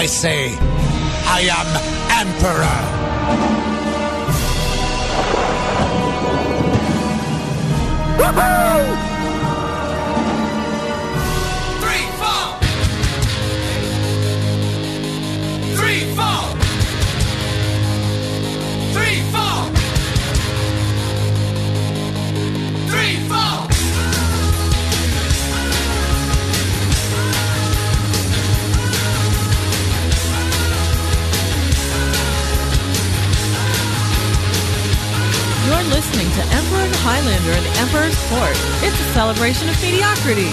I say, I am Emperor. Three, four. Three, four. You're listening to Emperor and Highlander and the Emperor's Court. It's a celebration of mediocrity.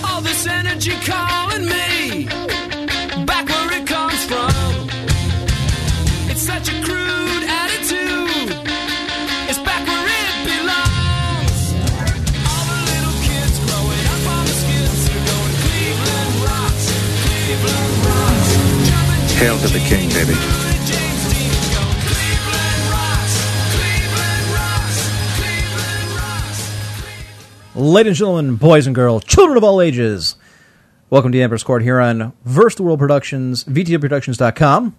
All this energy calling me back where it comes from. It's such a crude attitude. It's back where it belongs. All the little kids growing up on the skids are going Cleveland rocks, Cleveland rocks. Hail to the king, baby. Ladies and gentlemen, boys and girls, children of all ages, welcome to the Emperor's Court here on Versus the World Productions, VTWProductions.com.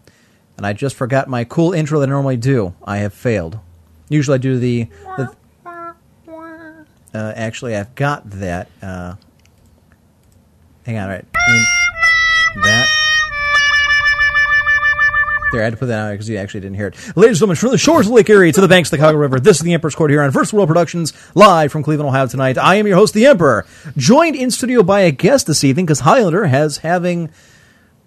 And I just forgot my cool intro that I normally do. I have failed. Usually I do the. the uh, actually, I've got that. Uh, hang on, right? In that. There, I had to put that out because you actually didn't hear it. Ladies and gentlemen, from the shores of Lake Erie to the banks of the Chicago River, this is the Emperor's Court here on First World Productions, live from Cleveland, Ohio tonight. I am your host, the Emperor, joined in studio by a guest this evening because Highlander has having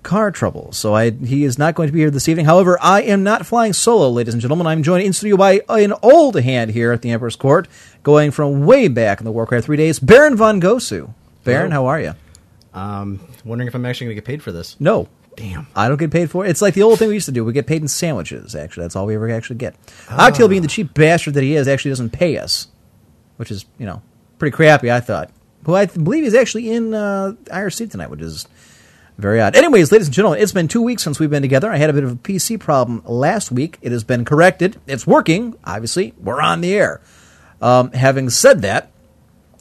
car trouble, so I he is not going to be here this evening. However, I am not flying solo, ladies and gentlemen. I'm joined in studio by an old hand here at the Emperor's Court, going from way back in the Warcraft three days, Baron von Gosu. Baron, how are you? Um, wondering if I'm actually going to get paid for this. No. Damn. I don't get paid for it. It's like the old thing we used to do. We get paid in sandwiches, actually. That's all we ever actually get. Octail, being the cheap bastard that he is, actually doesn't pay us, which is, you know, pretty crappy, I thought. Who I th- believe is actually in uh, IRC tonight, which is very odd. Anyways, ladies and gentlemen, it's been two weeks since we've been together. I had a bit of a PC problem last week. It has been corrected. It's working, obviously. We're on the air. Um, having said that,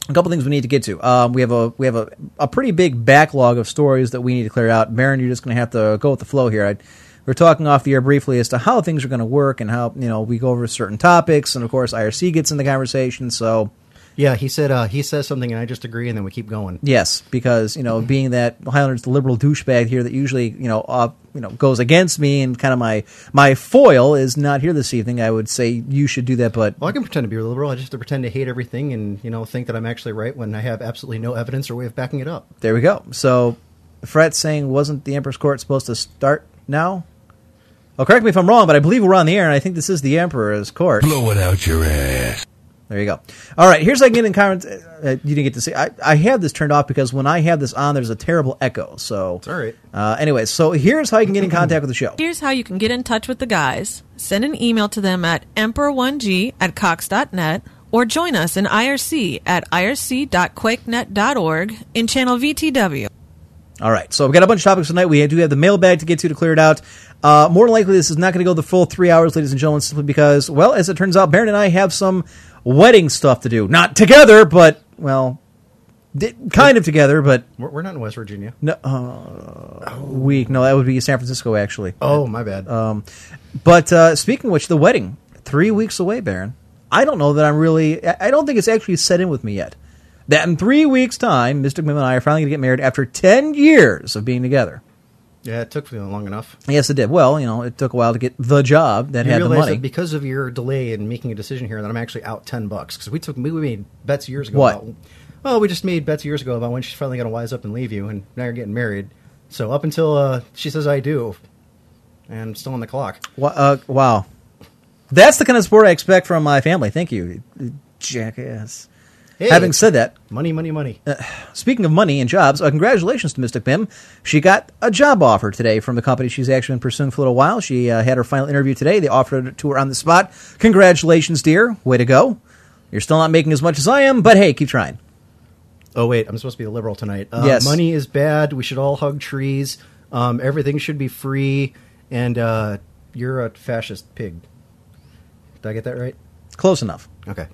a couple things we need to get to. Um, we have a we have a, a pretty big backlog of stories that we need to clear out. Baron, you're just going to have to go with the flow here. I, we're talking off the air briefly as to how things are going to work and how you know we go over certain topics, and of course IRC gets in the conversation. So Yeah, he said uh, he says something and I just agree, and then we keep going. yes, because you know being that Highlander's the liberal douchebag here that usually you know uh, you know goes against me and kind of my my foil is not here this evening. I would say you should do that, but Well, I can pretend to be a liberal. I just have to pretend to hate everything and you know think that I'm actually right when I have absolutely no evidence or way of backing it up. there we go. So Fret saying wasn't the Emperor's Court supposed to start now? Oh, correct me if I'm wrong, but I believe we're on the air, and I think this is the Emperor's Court. Blow it out your ass. There you go. All right, here's how I can get in comment. Uh, you didn't get to see. I, I have this turned off because when I have this on, there's a terrible echo. So, It's all right. Uh, anyways, so here's how you can get in contact with the show. Here's how you can get in touch with the guys. Send an email to them at emperor1g at cox.net or join us in IRC at irc.quakenet.org in channel VTW. All right, so we've got a bunch of topics tonight. We do have the mailbag to get to to clear it out. Uh, more than likely, this is not going to go the full three hours, ladies and gentlemen, simply because, well, as it turns out, Baron and I have some wedding stuff to do. Not together, but well, di- kind of together, but We're, we're not in West Virginia. no, uh, week. No, that would be San Francisco, actually. Oh, my bad. Um, but uh, speaking of which, the wedding three weeks away, Baron. I don't know that I'm really. I I don't think it's actually set in with me yet. That in three weeks' time, Mystic Mim and I are finally going to get married after ten years of being together. Yeah, it took long enough. Yes, it did. Well, you know, it took a while to get the job that You had the money. because of your delay in making a decision here, that I'm actually out ten bucks because we took we made bets years ago. What? About, well, we just made bets years ago about when she's finally going to wise up and leave you, and now you're getting married. So up until uh, she says I do, and I'm still on the clock. Wha- uh, wow, that's the kind of support I expect from my family. Thank you, jackass. Hey. Having said that, Money, money, money. Speaking of money and jobs, uh, congratulations to Mystic Pim. She got a job offer today from the company she's actually been pursuing for a little while. She uh, had her final interview today. They offered it to her on the spot. Congratulations, dear. Way to go. You're still not making as much as I am, but hey, keep trying. Oh wait, I'm supposed to be the liberal tonight. Uh, Yes. money is bad. We should all hug trees. Um, everything should be free. And uh, you're a fascist pig. Did I get that right? Close enough. Okay.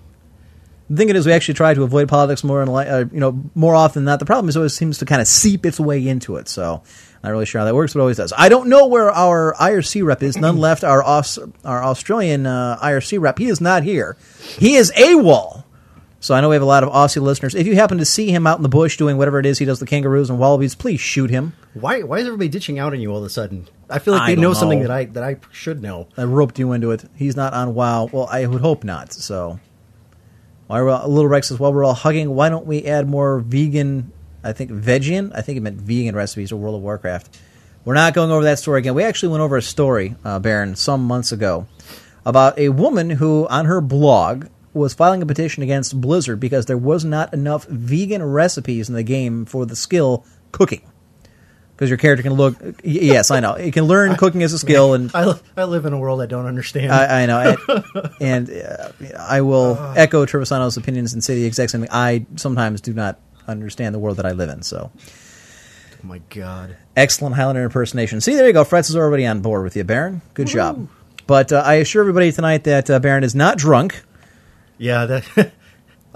The thing is, we actually try to avoid politics more and uh, you know more often than not. The problem is, it always seems to kind of seep its way into it. So, not really sure how that works, but it always does. I don't know where our IRC rep is. None left. Our Aus- our Australian uh, IRC rep, he is not here. He is AWOL. So I know we have a lot of Aussie listeners. If you happen to see him out in the bush doing whatever it is he does, the kangaroos and wallabies, please shoot him. Why? Why is everybody ditching out on you all of a sudden? I feel like I they don't know, something that I that I should know. I roped you into it. He's not on WoW. Well, I would hope not. So, why we're all, Little Rex says, while we're all hugging, why don't we add more vegan? I think vegan. I think it meant vegan recipes to World of Warcraft. We're not going over that story again. We actually went over a story, uh, Baron, some months ago about a woman who, on her blog, was filing a petition against Blizzard because there was not enough vegan recipes in the game for the skill cooking. Because your character can look. Yes, I know. It can learn cooking as a skill, and I, I live in a world I don't understand. I, I know, and, and uh, I will echo Trevisano's opinions and say the exact same thing. I sometimes do not understand the world that I live in. So, oh my god. excellent Highlander impersonation. See, there you go. Fretz is already on board with you, Baron. Good job. But uh, I assure everybody tonight that uh, Baron is not drunk. Yeah, that.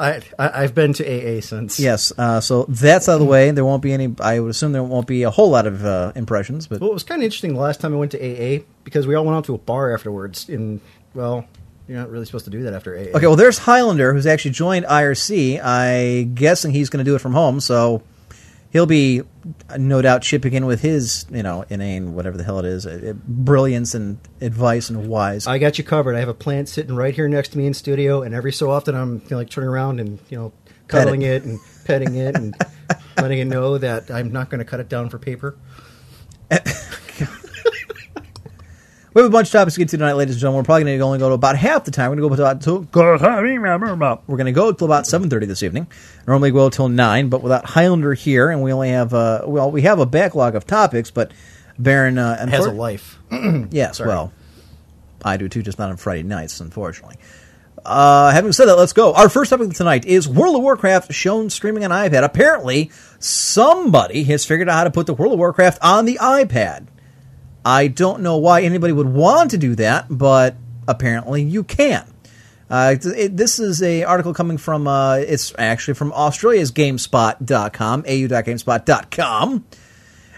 I, I I've been to AA since. Yes, uh, so that's out of the way. There won't be any. I would assume there won't be a whole lot of uh, impressions, but Well, it was kind of interesting the last time I went to AA because we all went out to a bar afterwards. In well, you're not really supposed to do that after AA. Okay, well, there's Highlander, who's actually joined IRC. I guessing he's going to do it from home, so he'll be no doubt chipping in with his, you know, inane whatever the hell it is, uh, brilliance and advice and wise. I got you covered. I have a plant sitting right here next to me in studio, and every so often I'm you know, like turning around and you know Pet it. cuddling it. and petting it and letting it know that I'm not going to cut it down for paper. we have a bunch of topics to get to tonight, ladies and gentlemen. We're probably going to only go to about half the time. We're going to go to about to, we're going to go till about seven thirty this evening. Normally we go till nine, but without Highlander here, and we only have uh, well, we have a backlog of topics, but Baron uh, has a life. Yes, Sorry. well, I do too, just not on Friday nights, unfortunately. Uh, having said that, let's go. Our first topic tonight is World of Warcraft shown streaming on iPad. Apparently, somebody has figured out how to put the World of Warcraft on the iPad. I don't know why anybody would want to do that, but apparently you can. Uh, it- it- this is a article coming from, uh, it's actually from Australia's GameSpot.com, au.gamespot.com.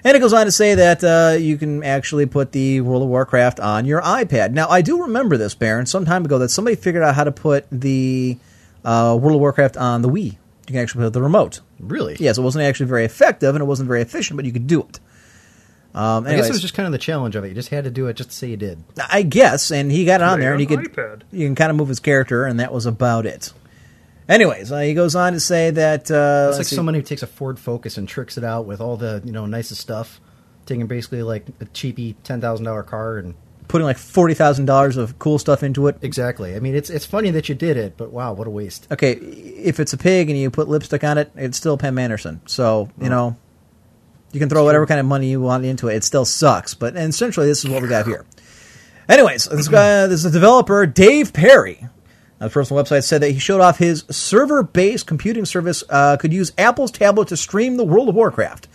And it goes on to say that uh, you can actually put the World of Warcraft on your iPad. Now, I do remember this, Baron, some time ago that somebody figured out how to put the uh, World of Warcraft on the Wii. You can actually put the remote. Really? Yes, it wasn't actually very effective and it wasn't very efficient, but you could do it. Um, I guess it was just kind of the challenge of it. You just had to do it just to say you did. I guess, and he got it on there, and he could iPad. you can kind of move his character, and that was about it. Anyways, uh, he goes on to say that uh, It's like let's see. someone who takes a Ford Focus and tricks it out with all the you know nicest stuff, taking basically like a cheapy ten thousand dollar car and putting like forty thousand dollars of cool stuff into it. exactly. I mean, it's it's funny that you did it, but wow, what a waste. Okay, if it's a pig and you put lipstick on it, it's still Pam Anderson. So you know, you can throw whatever kind of money you want into it. It still sucks, but and essentially this is what we got here. Anyways, this guy, this is a developer, Dave Perry. A personal website said that he showed off his server-based computing service uh, could use Apple's tablet to stream the World of Warcraft.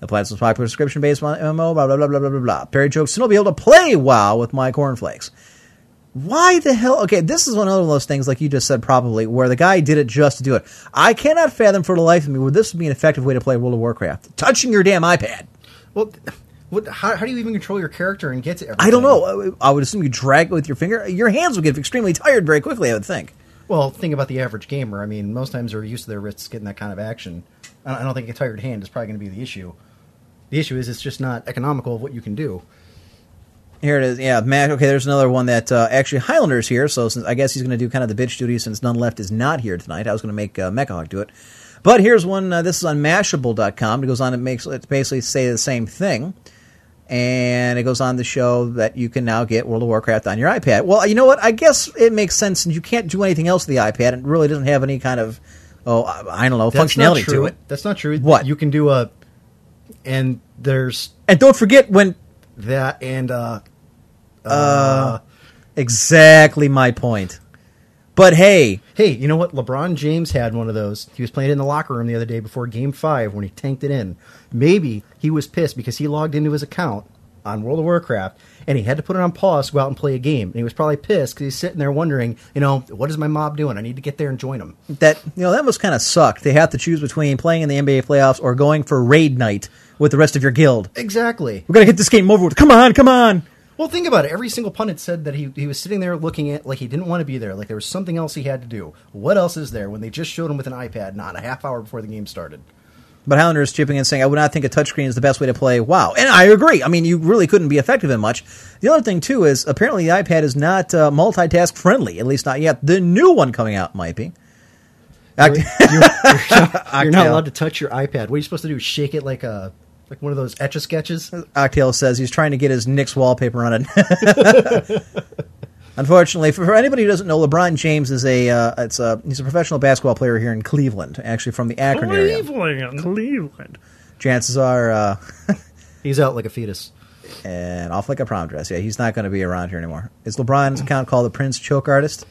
The platform's popular subscription-based MMO, blah blah blah blah blah blah blah. Perry jokes, "Soon I'll be able to play WoW with my cornflakes." Why the hell? Okay, this is one of those things, like you just said, probably where the guy did it just to do it. I cannot fathom for the life of me where this would be an effective way to play World of Warcraft. Touching your damn iPad. Well, what, how, how do you even control your character and get to? Everything? I don't know. I would assume you drag it with your finger. Your hands would get extremely tired very quickly. I would think. Well, think about the average gamer. I mean, most times they're used to their wrists getting that kind of action. I don't, I don't think a tired hand is probably going to be the issue. The issue is it's just not economical of what you can do. Here it is. Yeah, Matt. Okay, there's another one that uh, actually Highlander's here. So since I guess he's going to do kind of the bitch duty since none left is not here tonight. I was going to make uh, Mechahawk do it, but here's one. Uh, this is on Mashable.com. It goes on. It makes it basically say the same thing, and it goes on to show that you can now get World of Warcraft on your iPad. Well, you know what? I guess it makes sense since you can't do anything else with the iPad. It really doesn't have any kind of oh, I, I don't know, That's functionality to it. That's not true. What? you can do a, and there's And don't forget when that and uh, uh, exactly my point. But hey, hey, you know what? LeBron James had one of those. He was playing in the locker room the other day before Game Five when he tanked it in. Maybe he was pissed because he logged into his account on World of Warcraft and he had to put it on pause to go out and play a game. And he was probably pissed because he's sitting there wondering, you know, what is my mob doing? I need to get there and join them. that you know that must kind of suck. They have to choose between playing in the NBA playoffs or going for raid night with the rest of your guild. Exactly. We're gonna get this game over with. Come on, come on. Well, think about it. Every single pundit said that he, he was sitting there looking at like he didn't want to be there, like there was something else he had to do. What else is there when they just showed him with an iPad not a half hour before the game started? But Highlander is chipping in saying, I would not think a touchscreen is the best way to play WoW. And I agree. I mean, you really couldn't be effective in much. The other thing, too, is apparently the iPad is not uh, multitask friendly, at least not yet. The new one coming out might be. You're, you're, you're not, you're not allowed to touch your iPad. What are you supposed to do? Shake it like a like one of those etch a sketches? Octail says he's trying to get his Knicks wallpaper on it. Unfortunately, for, for anybody who doesn't know, LeBron James is a uh, it's a he's a professional basketball player here in Cleveland, actually from the Akron area. Cleveland, Cleveland. Chances are, uh, He's out like a fetus. and off like a prom dress. Yeah, he's not going to be around here anymore. Is LeBron's account called the Prince Choke Artist?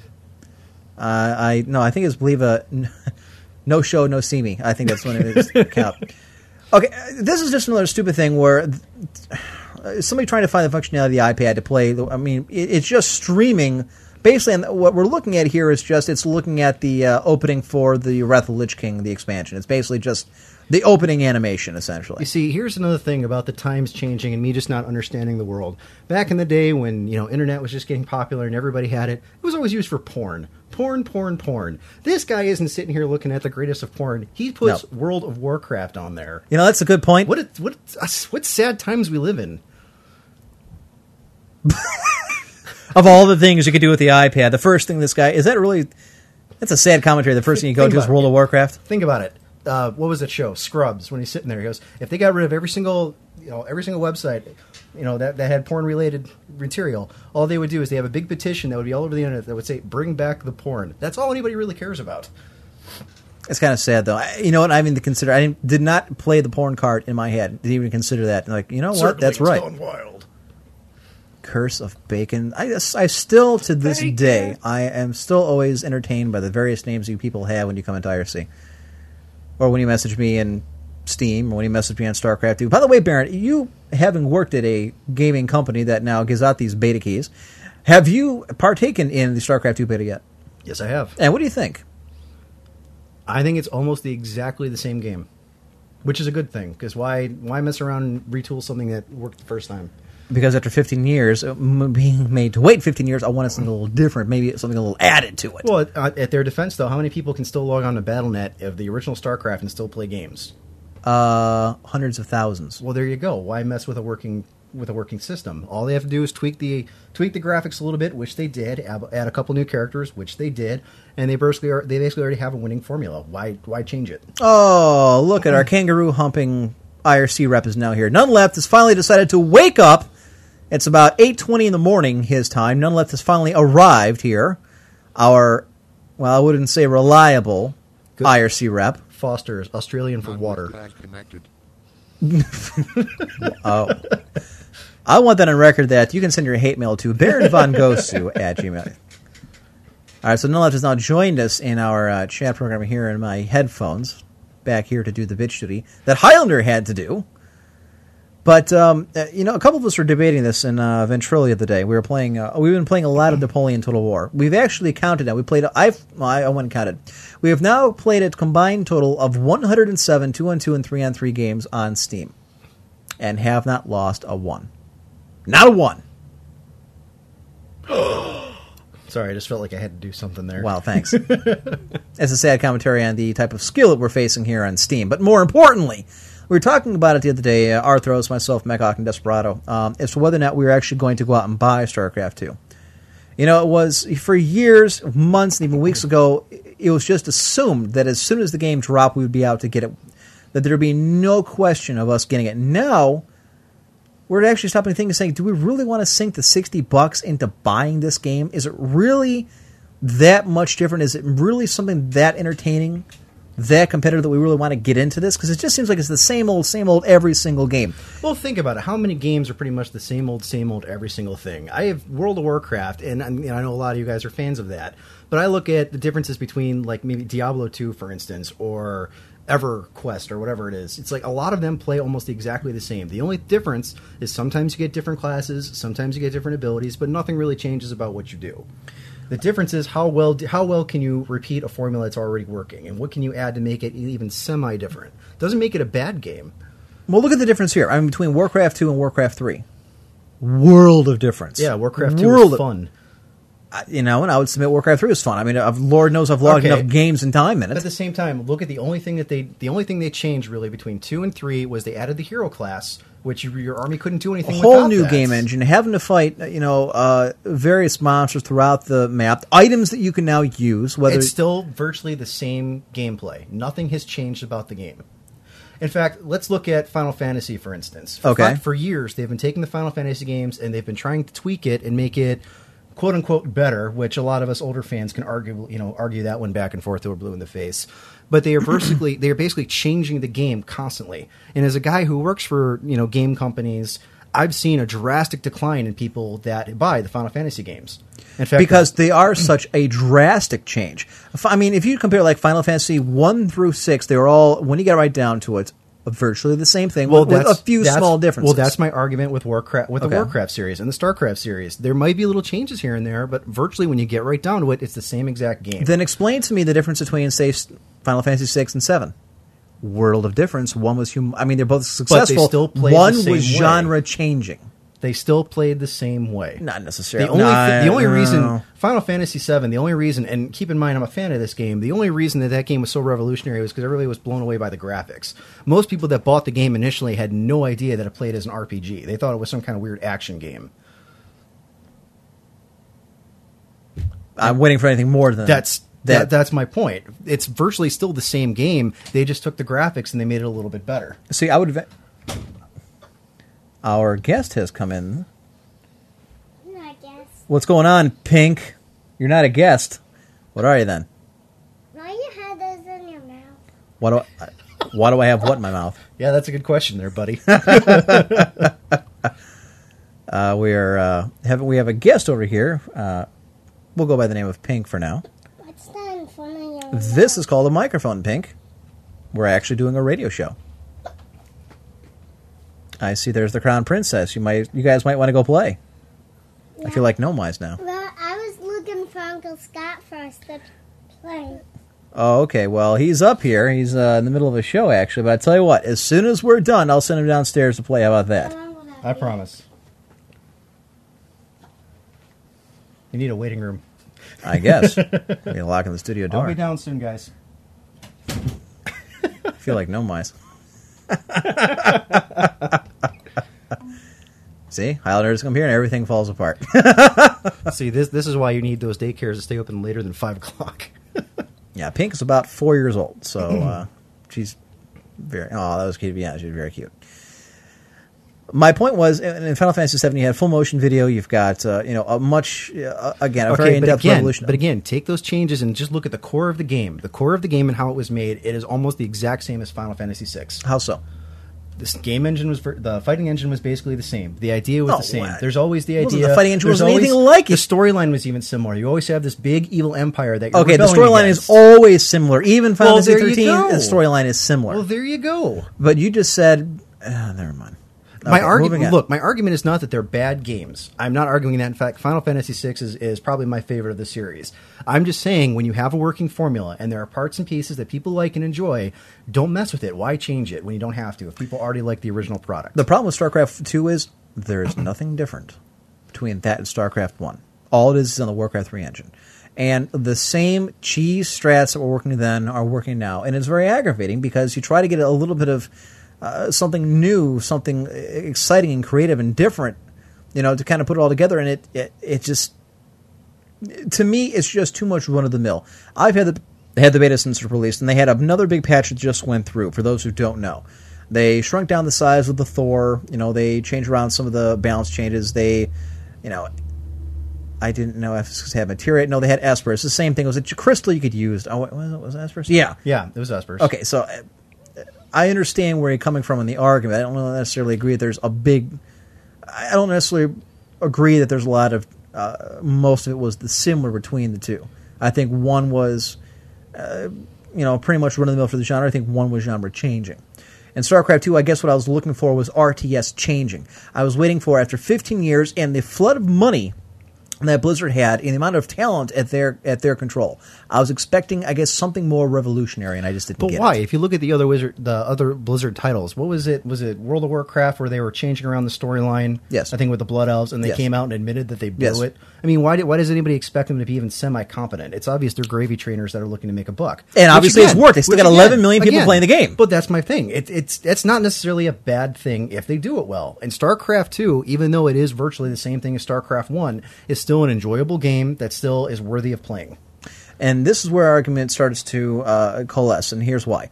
Uh, I no, I think it's believe a no show, no see me. I think that's one of his account. Okay, this is just another stupid thing where somebody trying to find the functionality of the iPad to play. I mean, it's just streaming. Basically, what we're looking at here is just it's looking at the uh, opening for the Wrath of Lich King, the expansion. It's basically just the opening animation, essentially. You see, here's another thing about the times changing and me just not understanding the world. Back in the day when, you know, internet was just getting popular and everybody had it, it was always used for porn. Porn, porn, porn. This guy isn't sitting here looking at the greatest of porn. He puts No. World of Warcraft on there. You know, that's a good point. What it, what what sad times we live in. of all the things you could do with the iPad, the first thing this guy is that really that's a sad commentary. The first thing you go to is about it. World of Warcraft. Think about it. Uh, what was that show? Scrubs. When he's sitting there, he goes, "If they got rid of every single, you know, every single website, you know, that, that had porn related material, all they would do is they have a big petition that would be all over the internet that would say, "Bring back the porn." That's all anybody really cares about. It's kind of sad though. I, you know what? I mean, to consider. I didn't, did not play the porn card in my head. Didn't even consider that. Like, you know what? Certainly That's right. gone wild. Curse of Bacon. I, I still to this day, I am still always entertained by the various names you people have when you come into IRC, or when you message me in Steam, or when you message me on StarCraft 2. By the way, Baron, you having worked at a gaming company that now gives out these beta keys, have you partaken in the StarCraft 2 beta yet? Yes, I have. And what do you think? I think it's almost the exactly the same game, which is a good thing because why why mess around and retool something that worked the first time? Because after 15 years, uh, being made to wait 15 years, I wanted something a little different, maybe something a little added to it. Well, at, uh, at their defense, though, how many people can still log on to BattleNet of the original StarCraft and still play games? Uh, hundreds of thousands. Well, there you go. Why mess with a working with a working system? All they have to do is tweak the tweak the graphics a little bit, which they did. Add, add a couple new characters, which they did, and they basically are, they basically already have a winning formula. Why why change it? Oh, look at our kangaroo humping IRC rep is now here. None left has finally decided to wake up. It's about 8:20 in the morning his time. None left has finally arrived here. Our well, I wouldn't say reliable Good. IRC rep. Foster's Australian for water. Oh. I want that on record that you can send your hate mail to Baron Von Gosu at gmail. All right, so None has now joined us in our uh, chat program here in my headphones, back here to do the bitch duty that Highlander had to do. But um, uh, you know, a couple of us were debating this in uh, Ventrilo the other day. We were playing. Uh, we've been playing a lot of Napoleon Total War. We've actually counted now. We played. I've. Well, I, I went and counted. We have now played a combined total of 107 two on two and three on three games on Steam, and have not lost a one. Not a one. Sorry, I just felt like I had to do something there. Wow, thanks. As a sad commentary on the type of skill that we're facing here on Steam. But more importantly, we were talking about it the other day, uh, Arthros, myself, Mechawk, and Desperado, um, as to whether or not we were actually going to go out and buy StarCraft 2. You know, it was for years, months, and even weeks ago, it was just assumed that as soon as the game dropped, we would be out to get it. That there'd be no question of us getting it. Now, we're actually stopping to think and saying, do we really want to sink the 60 bucks into buying this game? Is it really that much different? Is it really something that entertaining that competitor that we really want to get into this? Because it just seems like it's the same old, same old every single game. Well, think about it. How many games are pretty much the same old, same old, every single thing? I have World of Warcraft, and I, mean, I know a lot of you guys are fans of that. But I look at the differences between, like, maybe Diablo 2, for instance, or EverQuest, or whatever it is. It's like a lot of them play almost exactly the same. The only difference is sometimes you get different classes, sometimes you get different abilities, but nothing really changes about what you do. The difference is how well how well can you repeat a formula that's already working, and what can you add to make it even semi different. Doesn't make it a bad game. Well, look at the difference here. I mean, between Warcraft 2 and Warcraft 3. World of difference. Yeah, Warcraft 2 World is of- fun. You know, and I would submit Warcraft 3 is fun. I mean, I've, Lord knows I've logged Okay. enough games and time in But it. at the same time, look at the only thing that they the only thing they changed really between two and three was they added the hero class, which your, army couldn't do anything. a whole new that. game engine, having to fight, you know, uh, various monsters throughout the map, items that you can now use. Whether It's still virtually the same gameplay. Nothing has changed about the game. In fact, let's look at Final Fantasy for instance. For, Okay. For years, they've been taking the Final Fantasy games and they've been trying to tweak it and make it "quote unquote" better, which a lot of us older fans can argue, you know, argue that one back and forth till we're blue in the face. But they are basically they are basically changing the game constantly. And as a guy who works for you know game companies, I've seen a drastic decline in people that buy the Final Fantasy games. In fact, because they are such a drastic change. I mean, if you compare like Final Fantasy one through six, they're all when you get right down to it, virtually the same thing. with, with a few small differences. Well, that's my argument with Warcraft, with Okay. the Warcraft series and the Starcraft series. There might be little changes here and there, but virtually, when you get right down to it, it's the same exact game. Then explain to me the difference between say Final Fantasy six and seven. World of difference. One was hum- I mean, they're both successful. still played the One was way. genre changing. They still played the same way. Not necessarily. The only, No, thi- the only no. reason Final Fantasy VII, the only reason, and keep in mind I'm a fan of this game. The only reason that that game was so revolutionary was because everybody was blown away by the graphics. Most people that bought the game initially had no idea that it played as an RPG. They thought it was some kind of weird action game. I'm waiting for anything more than That's that. that, that's my point. It's virtually still the same game. They just took the graphics and they made it a little bit better. See, I would. ve- Our guest has come in. I guess. What's going on, Pink? You're not a guest. What are you then? Why you have those in your mouth? What do I, why do I have what in my mouth? Yeah, that's a good question there, buddy. Uh, we are uh, have we have a guest over here. Uh, we'll go by the name of Pink for now. What's that in front of your This is called a microphone, Pink. We're actually doing a radio show. I see. There's the Crown Princess. You might, you guys might want to go play. I feel like no mice now. Well, I was looking for Uncle Scott first to play. Oh, okay. Well, he's up here. He's uh, in the middle of a show, actually. But I tell you what, as soon as we're done, I'll send him downstairs to play. How about that? I'm gonna I do promise. You need a waiting room. I guess. Be locking the studio I'll door. be down soon, guys. I feel like no mice. See, Highlanders come here and everything falls apart. See, this this is why you need those daycares to stay open later than five o'clock. yeah, Pink is about four years old, so uh, she's very. Oh, that was cute. Yeah, she's very cute. My point was, in in Final Fantasy VII, you had full motion video. You've got, uh, you know, a much uh, again a very in depth revolution. but again, take those changes and just look at the core of the game. The core of the game and how it was made. It is almost the exact same as Final Fantasy VI. how so? This game engine was the fighting engine was basically the same. The idea was No, the same. what? There's always the idea. the fighting engine wasn't anything like The storyline was even similar. You always have this big evil empire that. You're Okay, the storyline is always similar. Even Final Well, Fantasy there you 13, the storyline is similar. Well, there you go. but you just said, uh, never mind. My argument, look, my argument is not that they're bad games. I'm not arguing that. In fact, Final Fantasy VI is, is probably my favorite of the series. I'm just saying when you have a working formula and there are parts and pieces that people like and enjoy, don't mess with it. Why change it when you don't have to? If people already like the original product, The problem with StarCraft 2 is there is nothing different between that and StarCraft 1. All it is is on the Warcraft 3 engine. And the same cheese strats that were working then are working now. And it's very aggravating because you try to get a little bit of uh, something new, something exciting and creative and different, you know, to kind of put it all together. And it, it, it just, to me, it's just too much run of the mill. I've had the had the beta since it released, and they had another big patch that just went through. For those who don't know, they shrunk down the size of the Thor. You know, they changed around some of the balance changes. They, you know, I didn't know Ephesus had materia. No, they had Esper. It's the same thing. It was a crystal you could use. Oh, what was it? Was it Esper? Yeah. Yeah, it was Espers. Okay, so uh, I understand where you're coming from in the argument. I don't necessarily agree that there's a big. I don't necessarily agree that there's a lot of. Uh, most of it was the similar between the two. I think one was, uh, you know, pretty much run of the mill for the genre. I think one was genre changing. And StarCraft 2, I guess what I was looking for was RTS changing. I was waiting for, after 15 years and the flood of money that Blizzard had and the amount of talent at their at their control. I was expecting, I guess, something more revolutionary, and I just didn't But why? it. If you look at the other Wizard, the other Blizzard titles, what was it? Was it World of Warcraft where they were changing around the storyline? Yes. I think with the Blood Elves, and they Yes. came out and admitted that they blew Yes. it. I mean, why? Did, why does anybody expect them to be even semi competent? It's obvious they're gravy trainers that are looking to make a buck. And obviously it's worked. They still got 11 million people playing the game. But that's my thing. It, it's it's not necessarily a bad thing if they do it well. And StarCraft Two, even though it is virtually the same thing as StarCraft One, is still an enjoyable game that still is worthy of playing. And this is where our argument starts to uh, coalesce, and here's why.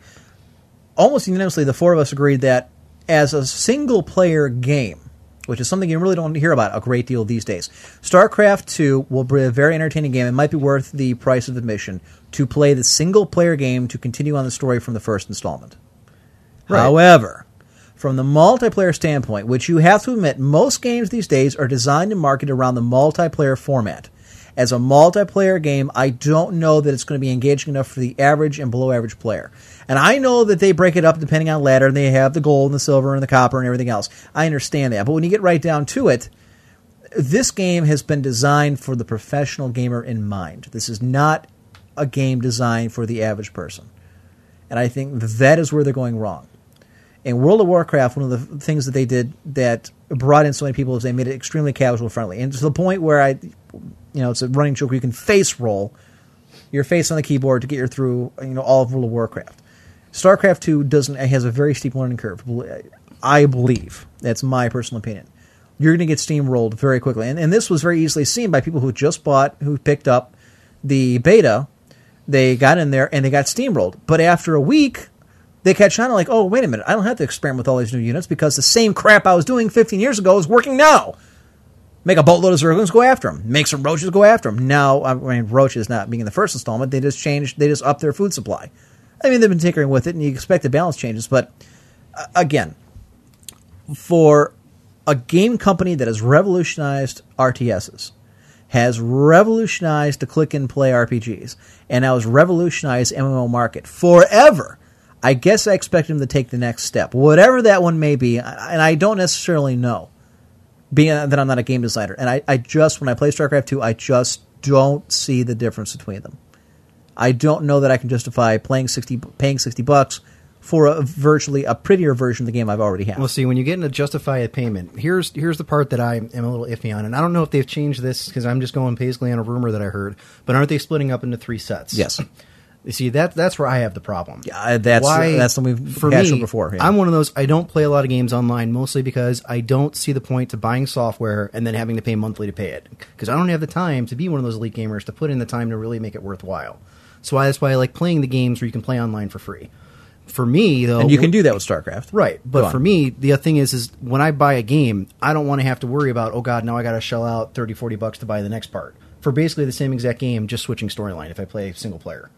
Almost unanimously, the four of us agreed that as a single player game, which is something you really don't hear about a great deal these days, StarCraft 2 will be a very entertaining game. It might be worth the price of admission to play the single player game to continue on the story from the first installment. Right. However, from the multiplayer standpoint, which you have to admit, most games these days are designed and marketed around the multiplayer format. As a multiplayer game, I don't know that it's going to be engaging enough for the average and below average player. And I know that they break it up depending on ladder, and they have the gold and the silver and the copper and everything else. I understand that. But when you get right down to it, this game has been designed for the professional gamer in mind. This is not a game designed for the average person. And I think that is where they're going wrong. In World of Warcraft, one of the things that they did that brought in so many people is they made it extremely casual friendly. And to the point where I, you know, it's a running joke where you can face roll your face on the keyboard to get you through, you know, all of World of Warcraft. StarCraft 2 doesn't, has a very steep learning curve. I believe. That's my personal opinion. You're going to get steamrolled very quickly. And, and this was very easily seen by people who just bought, who picked up the beta. They got in there and they got steamrolled. But after a week, they catch on like, oh, wait a minute, I don't have to experiment with all these new units because the same crap I was doing 15 years ago is working now. Make a boatload of Zerglings, go after them. Make some roaches, go after them. Now, I mean, roaches not being in the first installment, they just changed, they just upped their food supply. I mean, they've been tinkering with it, and you expect the balance changes, but uh, again, for a game company that has revolutionized RTSs, has revolutionized the click and play RPGs, and now has revolutionized MMO market forever. I guess I expect him to take the next step, whatever that one may be, and I don't necessarily know, being that I'm not a game designer. And I, I just, when I play StarCraft 2, I just don't see the difference between them. I don't know that I can justify playing sixty, paying sixty bucks for a virtually a prettier version of the game I've already had. Well, see, when you get into justify a payment, here's here's the part that I am a little iffy on, and I don't know if they've changed this because I'm just going basically on a rumor that I heard. But aren't they splitting up into three sets? Yes. You see, that that's where I have the problem. Yeah, that's that's something we've for me, before. yeah. I'm one of those. I don't play a lot of games online, mostly because I don't see the point to buying software and then having to pay monthly to pay it. Because I don't have the time to be one of those elite gamers to put in the time to really make it worthwhile. So I, that's why I like playing the games where you can play online for free. For me, though, and you can do that with StarCraft, Right, but for me, the thing is, is when I buy a game, I don't want to have to worry about, oh god, now I got to shell out 30, 40 bucks to buy the next part for basically the same exact game, just switching storyline. If I play single player,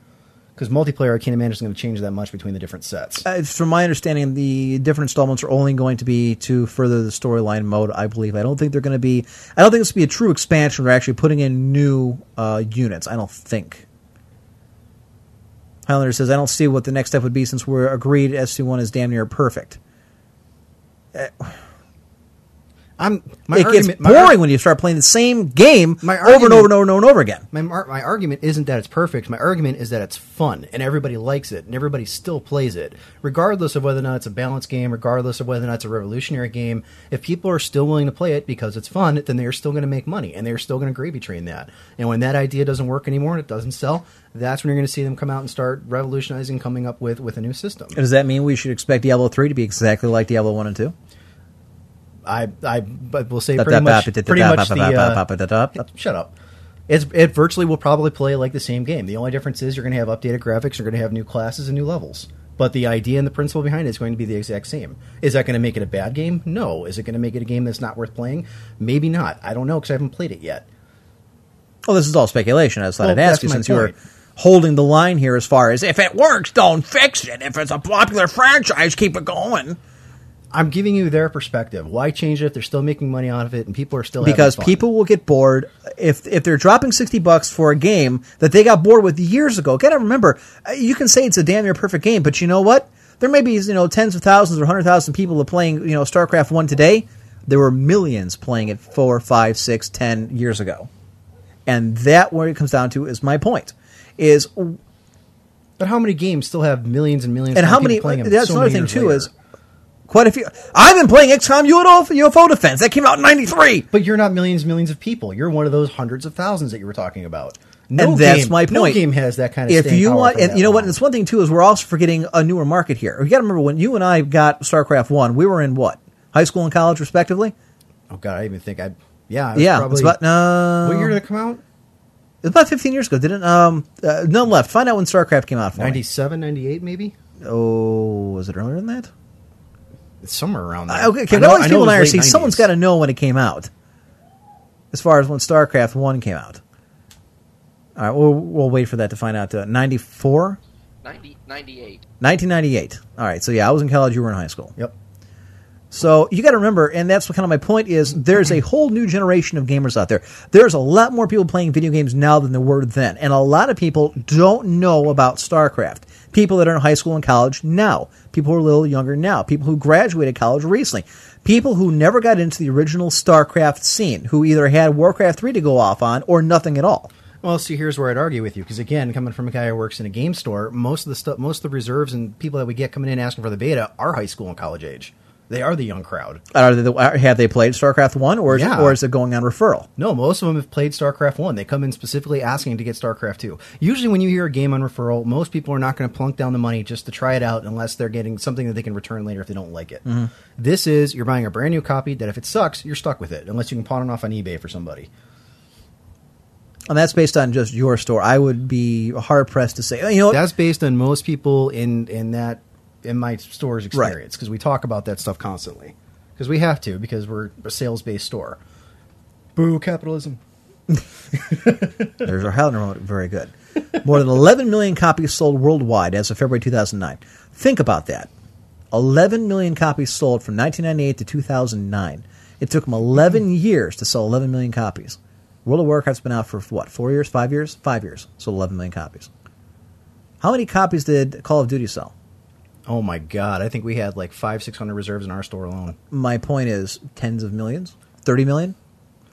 because multiplayer, I can't imagine it's going to change that much between the different sets. Uh, from my understanding, the different installments are only going to be to further the storyline mode. I believe. I don't think they're going to be. I don't think this will be a true expansion. We're actually putting in new uh, units. I don't think. Highlander says, "I don't see what the next step would be since we're agreed SC one is damn near perfect." I'm my it gets argument, my boring when you start playing the same game My over and over and over and over and over again. My, my argument isn't that it's perfect. My argument is that it's fun and everybody likes it and everybody still plays it, regardless of whether or not it's a balanced game, regardless of whether or not it's a revolutionary game. If people are still willing to play it because it's fun, then they're still going to make money and they're still going to gravy train that. And when that idea doesn't work anymore and it doesn't sell, that's when you're going to see them come out and start revolutionizing, coming up with with a new system. Does that mean we should expect Diablo three to be exactly like Diablo one and two? I I but will say pretty much pretty much the Shut up. It's, it virtually will probably play like the same game. The only difference is you're going to have updated graphics, you're going to have new classes and new levels. But the idea and the principle behind it is going to be the exact same. Is that going to make it a bad game? No. Is it going to make it a game that's not worth playing? Maybe not. I don't know because I haven't played it yet. Well, this is all speculation. I just thought Well, I'd ask you since you were holding the line here as far as if it works, don't fix it. If it's a popular franchise, keep it going. I'm giving you their perspective. Why change it if they're still making money out of it and people are still having Because people will get bored if if they're dropping sixty bucks for a game that they got bored with years ago. Gotta remember, uh, you can say it's a damn near perfect game, but you know what? There may be you know tens of thousands or hundred thousand people are playing you know StarCraft one today. There were millions playing it four, five, six, ten years ago, and that where it comes down to is my point. Is But how many games still have millions and millions? and of how people many? Playing them That's so another thing too. later? Is quite a few. I've been playing XCOM UFO, UFO Defense. That came out in '93. But you're not millions, and millions of people. You're one of those hundreds of thousands that you were talking about. No and that's game- my point. No game has that kind of. If you want, and you know what? And it's one thing too is we're also forgetting a newer market here. You got to remember when you and I got StarCraft One, we were in what high school and college respectively. Oh god, I even think I. Yeah, I was Yeah, Probably, about uh, what year did it come out? It's about 15 years ago, didn't? Um, uh, none left. Find out when StarCraft came out for me. 97, 98 maybe. Oh, was it earlier than that? It's somewhere around there. Uh, okay, okay. I know- all I these know people in was IRC, late someone's 90s. got to know when it came out. As far as when StarCraft One came out. All right, we'll we'll wait for that to find out. Uh, 94? 90, 98. 1998. All right, so yeah, I was in college. You were in high school. Yep. So you got to remember, and that's what kind of my point is. There's a whole new generation of gamers out there. There's a lot more people playing video games now than there were then, and a lot of people don't know about StarCraft. People that are in high school and college now, people who are a little younger now, people who graduated college recently, people who never got into the original StarCraft scene, who either had Warcraft three to go off on or nothing at all. Well, see, here's where I'd argue with you because again, coming from a guy who works in a game store, most of the stuff, most of the reserves and people that we get coming in asking for the beta are high school and college age. They are the young crowd. Are they, have they played StarCraft one, or is, Yeah. it, or is it going on referral? No, most of them have played StarCraft 1. They come in specifically asking to get StarCraft 2. Usually, when you hear a game on referral, most people are not going to plunk down the money just to try it out unless they're getting something that they can return later if they don't like it. Mm-hmm. This is you're buying a brand new copy that if it sucks, you're stuck with it unless you can pawn it off on eBay for somebody. And that's based on just your store. I would be hard pressed to say, you know. That's based on most people in in that in my store's experience because we talk about that stuff constantly because we have to because we're a sales based store. Boo capitalism. There's our Howler remote. Very good. More than 11 million copies sold worldwide as of February 2009. Think about that. 11 million copies sold from 1998 to 2009. It took them 11 mm-hmm. years to sell 11 million copies. World of Warcraft's been out for what? Four years? Five years? Five years. Sold 11 million copies. How many copies did Call of Duty sell? Oh my god! I think we had like five six hundred reserves in our store alone. My point is tens of millions? 30 million?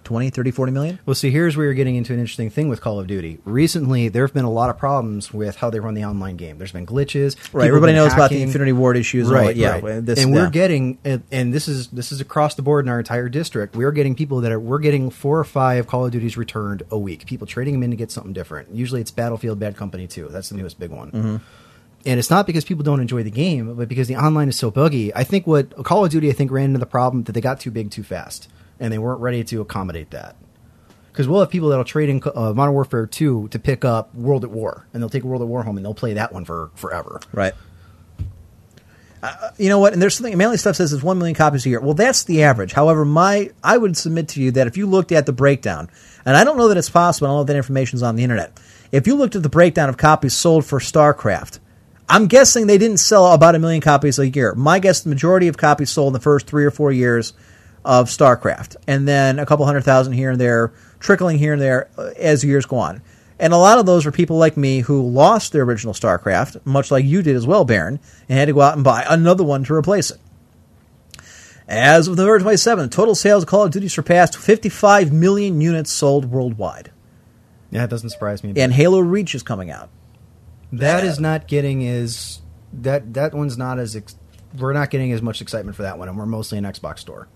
20, 30, 40 million? Well, see, here's where you're getting into an interesting thing with Call of Duty. Recently, there have been a lot of problems with how they run the online game. There's been glitches. Right. Everybody knows about the. Infinity Ward issues. all Right. Yeah. right. This, and yeah. we're getting, and, and this is this is across the board in our entire district. We are getting people that are we're getting four or five Call of Duties returned a week. People trading them in to get something different. Usually, it's Battlefield Bad Company 2. That's the newest big one. Mm-hmm. And it's not because people don't enjoy the game, but because the online is so buggy. I think what Call of Duty, I think, ran into the problem that they got too big too fast, and they weren't ready to accommodate that. Because we'll have people that'll trade in uh, Modern Warfare 2 to pick up World at War, and they'll take World at War home and they'll play that one for forever. Right. Uh, you know what? And there's something. Manly stuff says it's one million copies a year. Well, that's the average. However, my I would submit to you that if you looked at the breakdown, and I don't know that it's possible. I don't know if that information's on the internet. If you looked at the breakdown of copies sold for StarCraft, I'm guessing they didn't sell about a million copies a year. My guess, the majority of copies sold in the first three or four years of StarCraft, and then a couple hundred thousand here and there, trickling here and there uh, as years go on. And a lot of those were people like me who lost their original StarCraft, much like you did as well, Baron, and had to go out and buy another one to replace it. As of November 27th, total sales of Call of Duty surpassed 55 million units sold worldwide. Yeah, it doesn't surprise me. And Halo Reach is coming out. That is not getting as that that one's not as ex- we're not getting as much excitement for that one, and we're mostly an Xbox store.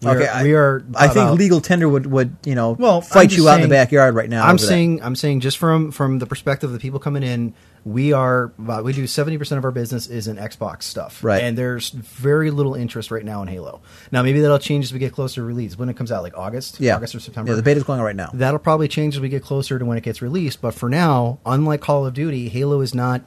We okay, are, I, we are. I think about- legal tender would, would you know Well, fight you out in the backyard right now. I'm over that. saying I'm saying just from from the perspective of the people coming in, we are about, we do seventy percent of our business is in Xbox stuff, Right. And there's very little interest right now in Halo. Now maybe that'll change as we get closer to release when it comes out, like August, yeah, August or September. Yeah, the beta's going on right now. That'll probably change as we get closer to when it gets released. But for now, unlike Call of Duty, Halo is not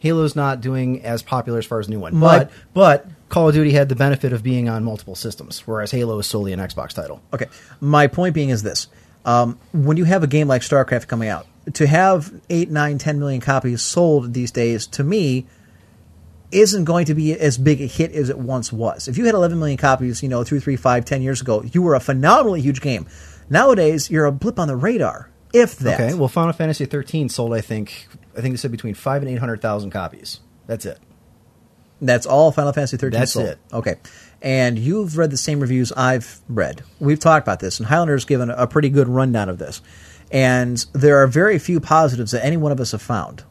Halo's not doing as popular as far as new one. My- But but Call of Duty had the benefit of being on multiple systems, whereas Halo is solely an Xbox title. Okay. My point being is this. Um, when you have a game like StarCraft coming out, to have eight, nine, ten million copies sold these days, to me, isn't going to be as big a hit as it once was. If you had 11 million copies, you know, two, three, five, ten years ago, you were a phenomenally huge game. Nowadays, you're a blip on the radar, if that. Okay, well, Final Fantasy 13 sold, I think, I think they said between five and eight hundred thousand copies. That's it. That's all Final Fantasy 13 That's sold. it. Okay. And you've read the same reviews I've read. We've talked about this, and Highlander's given a pretty good rundown of this. And there are very few positives that any one of us have found.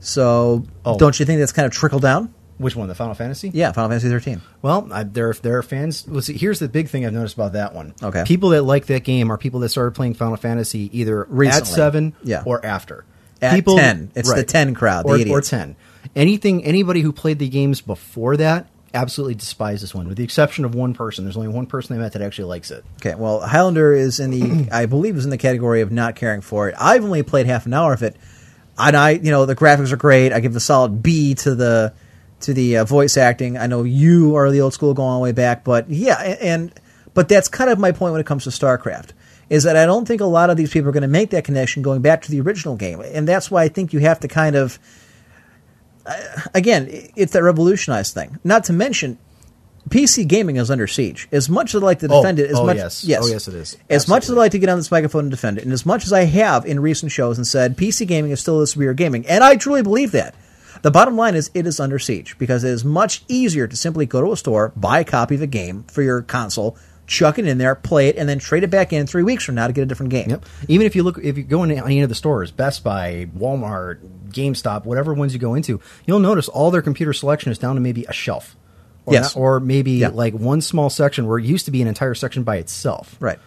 So oh. don't you think that's kind of trickled down? Which one? The Final Fantasy? Yeah, Final Fantasy 13. Well, I, there, there are fans. Let's see, here's the big thing I've noticed about that one. Okay. People that like that game are people that started playing Final Fantasy either Recently. at 7 yeah. or after. At people, 10. It's right. the 10 crowd, the or, idiots. Or 10. Anything anybody who played the games before that absolutely despise this one, with the exception of one person. There's only one person they met that actually likes it. Okay, well, Highlander is in the, I believe, is in the category of not caring for it. I've only played half an hour of it, and I, you know, the graphics are great. I give the solid B to the to the uh, voice acting. I know you are the old school going all the way back, but yeah, and but that's kind of my point when it comes to StarCraft. Is that I don't think a lot of these people are going to make that connection going back to the original game, and that's why I think you have to kind of again, it's that revolutionized thing. Not to mention, PC gaming is under siege. As much as I like to Oh, defend it, as oh, much yes. yes, Oh, yes, it is. As much as I like to get on this microphone and defend it, and as much as I have in recent shows and said PC gaming is still the superior gaming, and I truly believe that. The bottom line is it is under siege because it is much easier to simply go to a store, buy a copy of a game for your console, chuck it in there, play it, and then trade it back in three weeks from now to get a different game. Yep. Even if you look, if you go into any of the stores, Best Buy, Walmart, GameStop, whatever ones you go into, you'll notice all their computer selection is down to maybe a shelf. Or Yes. not- or maybe Yeah. like one small section where it used to be an entire section by itself. Right.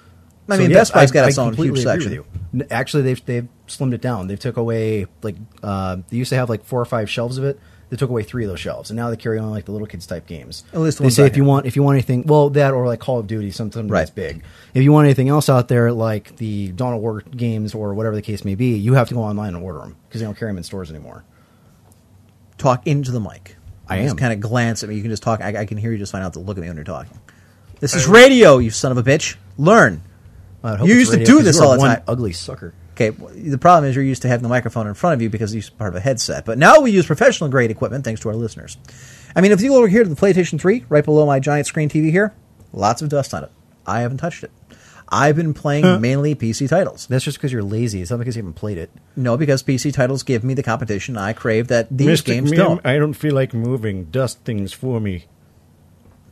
I mean, yes, Best Buy's I- got I its own completely huge section. Actually, they've they've slimmed it down. They've took away like uh, they used to have like four or five shelves of it. They took away three of those shelves, and now they carry on like the little kids type games. At least the they ones say I if you have. want if you want anything, well, that or like Call of Duty, something Right. that's big. If you want anything else out there, like the Dawn of War games or whatever the case may be, you have to go online and order them because they don't carry them in stores anymore. talk into the mic. I You Just am. kind of glance at me. You can just talk. I, I can hear you just fine out to look at me when you're talking. This is radio, you son of a bitch. Learn. I hope You it's used to radio, do 'cause this you are all the one time. Ugly sucker. Okay, the problem is you're used to having the microphone in front of you because it's part of a headset. But now we use professional grade equipment thanks to our listeners. I mean, if you go over here to the PlayStation 3, right below my giant screen TV here, lots of dust on it. I haven't touched it. I've been playing mainly PC titles. That's just because you're lazy. It's not because you haven't played it. No, because PC titles give me the competition I crave that these games don't. I don't feel like moving. Dust things for me.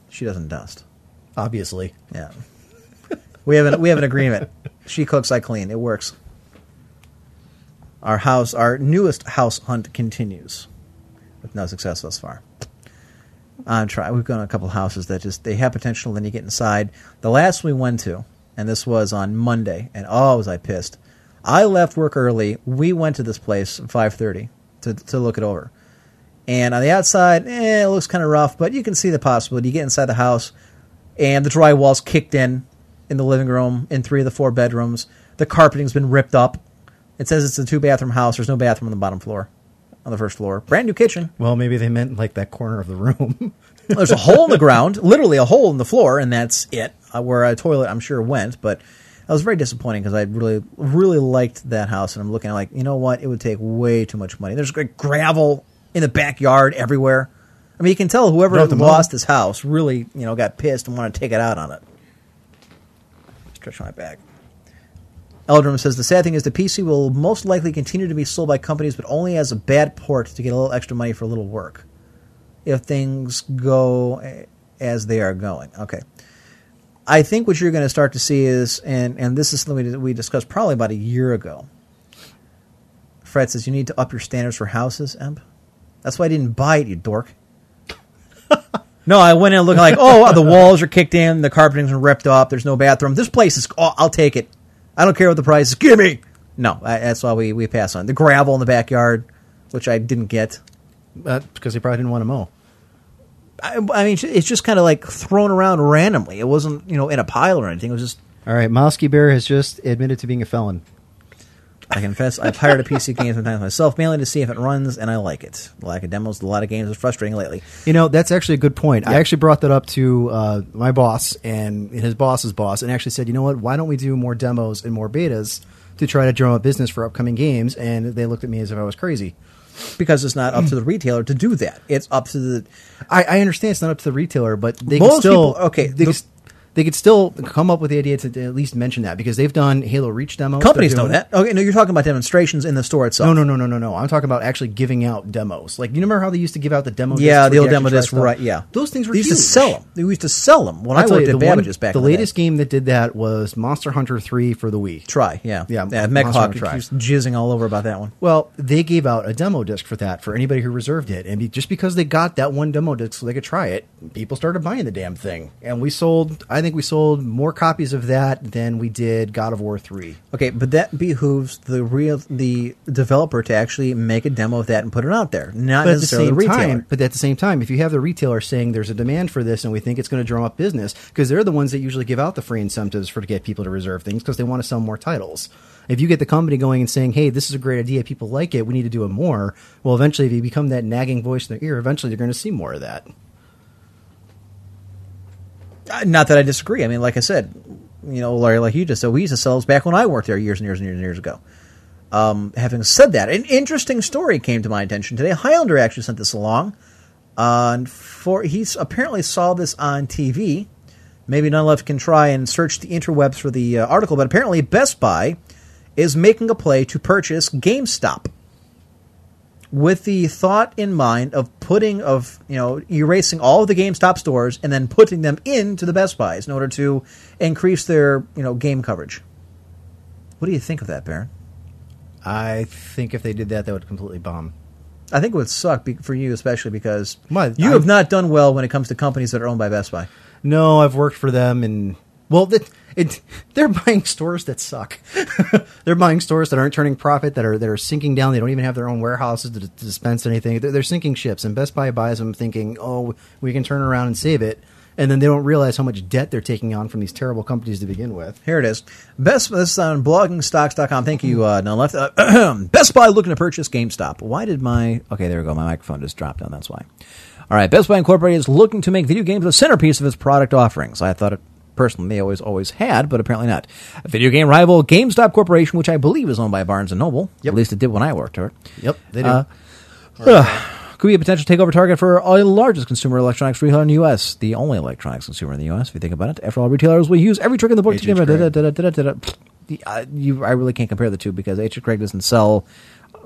She doesn't dust. Obviously, Yeah. We have an we have an agreement. She cooks, I clean. It works. Our house, our newest house hunt continues, with no success thus far. I'm trying. We've gone to a couple houses that just they have potential. Then you get inside. The last we went to, and this was on Monday, and oh, was I pissed! I left work early. We went to this place five thirty to to look it over. And on the outside, eh, it looks kind of rough, but you can see the possibility. You get inside the house, and the drywall's kicked in in the living room in three of the four bedrooms. The carpeting's been ripped up. It says it's a two bathroom house. There's no bathroom on the bottom floor, on the first floor. Brand new kitchen. well, maybe they meant like that corner of the room. There's a hole in the ground, literally a hole in the floor, and that's it. Uh, where a toilet, I'm sure, went. But that was very disappointing because I really, really liked that house, and I'm looking at like, you know what? It would take way too much money. There's like gravel in the backyard everywhere. I mean, you can tell whoever lost his house really, you know, got pissed and wanted to take it out on it. Stretch my back. Eldrum says the sad thing is the PC will most likely continue to be sold by companies, but only as a bad port to get a little extra money for a little work. If things go as they are going, okay. I think what you're going to start to see is, and and this is something we, we discussed probably about a year ago. Fred says you need to up your standards for houses, Emp. That's why I didn't buy it, you dork. no, I went in looking like, oh, the walls are kicked in, the carpeting's ripped up, there's no bathroom. This place is, oh, I'll take it. I don't care what the price is. Give me. No, I, that's why we, we pass on. The gravel in the backyard, which I didn't get. uh, because they probably didn't want to mow. I, I mean, it's just kind of like thrown around randomly. It wasn't, you know, in a pile or anything. It was just All right, Mosky Bear has just admitted to being a felon. I confess, I've hired a PC game sometimes myself, mainly to see if it runs, and I like it. The lack of demos, a lot of games is frustrating lately. You know, that's actually a good point. I actually brought that up to uh, my boss and his boss's boss, and actually said, you know what? Why don't we do more demos and more betas to try to drum up business for upcoming games? And they looked at me as if I was crazy. Because it's not up to the retailer to do that. It's up to the I, I understand it's not up to the retailer, but they Most can still people- okay, They, the- they could still come up with the idea to, at least mention that because they've done Halo Reach demos. companies know that. Okay, no, you're talking about demonstrations in the store itself. No, no, no, no, no, no. I'm talking about actually giving out demos. Like you remember how they used to give out the demo? Yeah, the old demo disc, right? Yeah, those things were They used huge. to sell them. They used to sell them when I I'll tell worked you, at the one- Babbage's back. The latest game that did that was Monster Hunter 3 for the Wii. Try, yeah, Yeah, yeah. Mechhawk Hunter Try. keeps jizzing all over about that one. Well, they gave out a demo disc for that for anybody who reserved it, and be, just because they got that one demo disc so they could try it, people started buying the damn thing, and we sold. I think we sold more copies of that than we did God of War 3. Okay, but that behooves the real the developer to actually make a demo of that and put it out there, not But at the same the retailer. time, but at the same time, if you have the retailer saying there's a demand for this and we think it's going to drum up business, because they're the ones that usually give out the free incentives for to get people to reserve things because they want to sell more titles. If you get the company going and saying, "Hey, this is a great idea, people like it, we need to do it more," well, eventually, if you become that nagging voice in their ear, eventually they're going to see more of that. Not that I disagree. I mean, like I said, you know, Larry, like you just said, we used to sell those back when I worked there years and years and years and years ago. Um, having said that, an interesting story came to my attention today. Highlander actually sent this along. And for he apparently saw this on TV. Maybe none left can try and search the interwebs for the uh, article, but apparently Best Buy is making a play to purchase GameStop with the thought in mind of putting of you know erasing all of the GameStop stores and then putting them into the Best Buys in order to increase their you know game coverage. What do you think of that, Baron? I think if they did that, that would completely bomb. I think it would suck be- for you, especially because Why? you I'm- have not done well when it comes to companies that are owned by Best Buy. No, I've worked for them, and well, that it, they're buying stores that suck. they're buying stores that aren't turning profit, that are that are sinking down. They don't even have their own warehouses to, to dispense anything. They're, they're sinking ships, and Best Buy buys them, thinking, "Oh, we can turn around and save it." And then they don't realize how much debt they're taking on from these terrible companies to begin with. Here it is. Best is on bloggingstocks.com. Thank you, uh, none left. Uh, Best Buy looking to purchase GameStop. Why did my okay? There we go. My microphone just dropped down. That's why. All right. Best Buy Incorporated is looking to make video games the centerpiece of its product offerings. I thought it personally they always always had, but apparently not. A video game rival GameStop Corporation, which I believe is owned by Barnes and Noble. Yep. At least it did when I worked there. Yep, they do. Uh, could be a potential takeover target for the largest consumer electronics retailer in the U.S., the only electronics consumer in the U.S. If you think about it, after all, retailers will use every trick in the book to get Craig. da- da- da- da- da- da- the- uh, you, I really can't compare the two because hhgregg doesn't sell,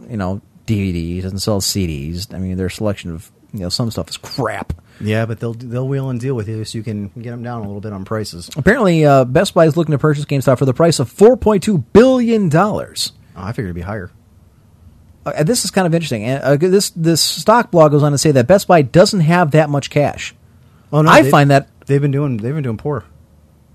you know, DVDs, doesn't sell CDs. I mean, their selection of you know some stuff is crap. Yeah, but they'll they'll wheel and deal with you, so you can get them down a little bit on prices. Apparently, uh, Best Buy is looking to purchase GameStop for the price of four point two billion dollars. Oh, I figured it'd be higher. Uh, this is kind of interesting. And uh, this this stock blog goes on to say that Best Buy doesn't have that much cash. Oh I find that they've been doing they've been doing poor.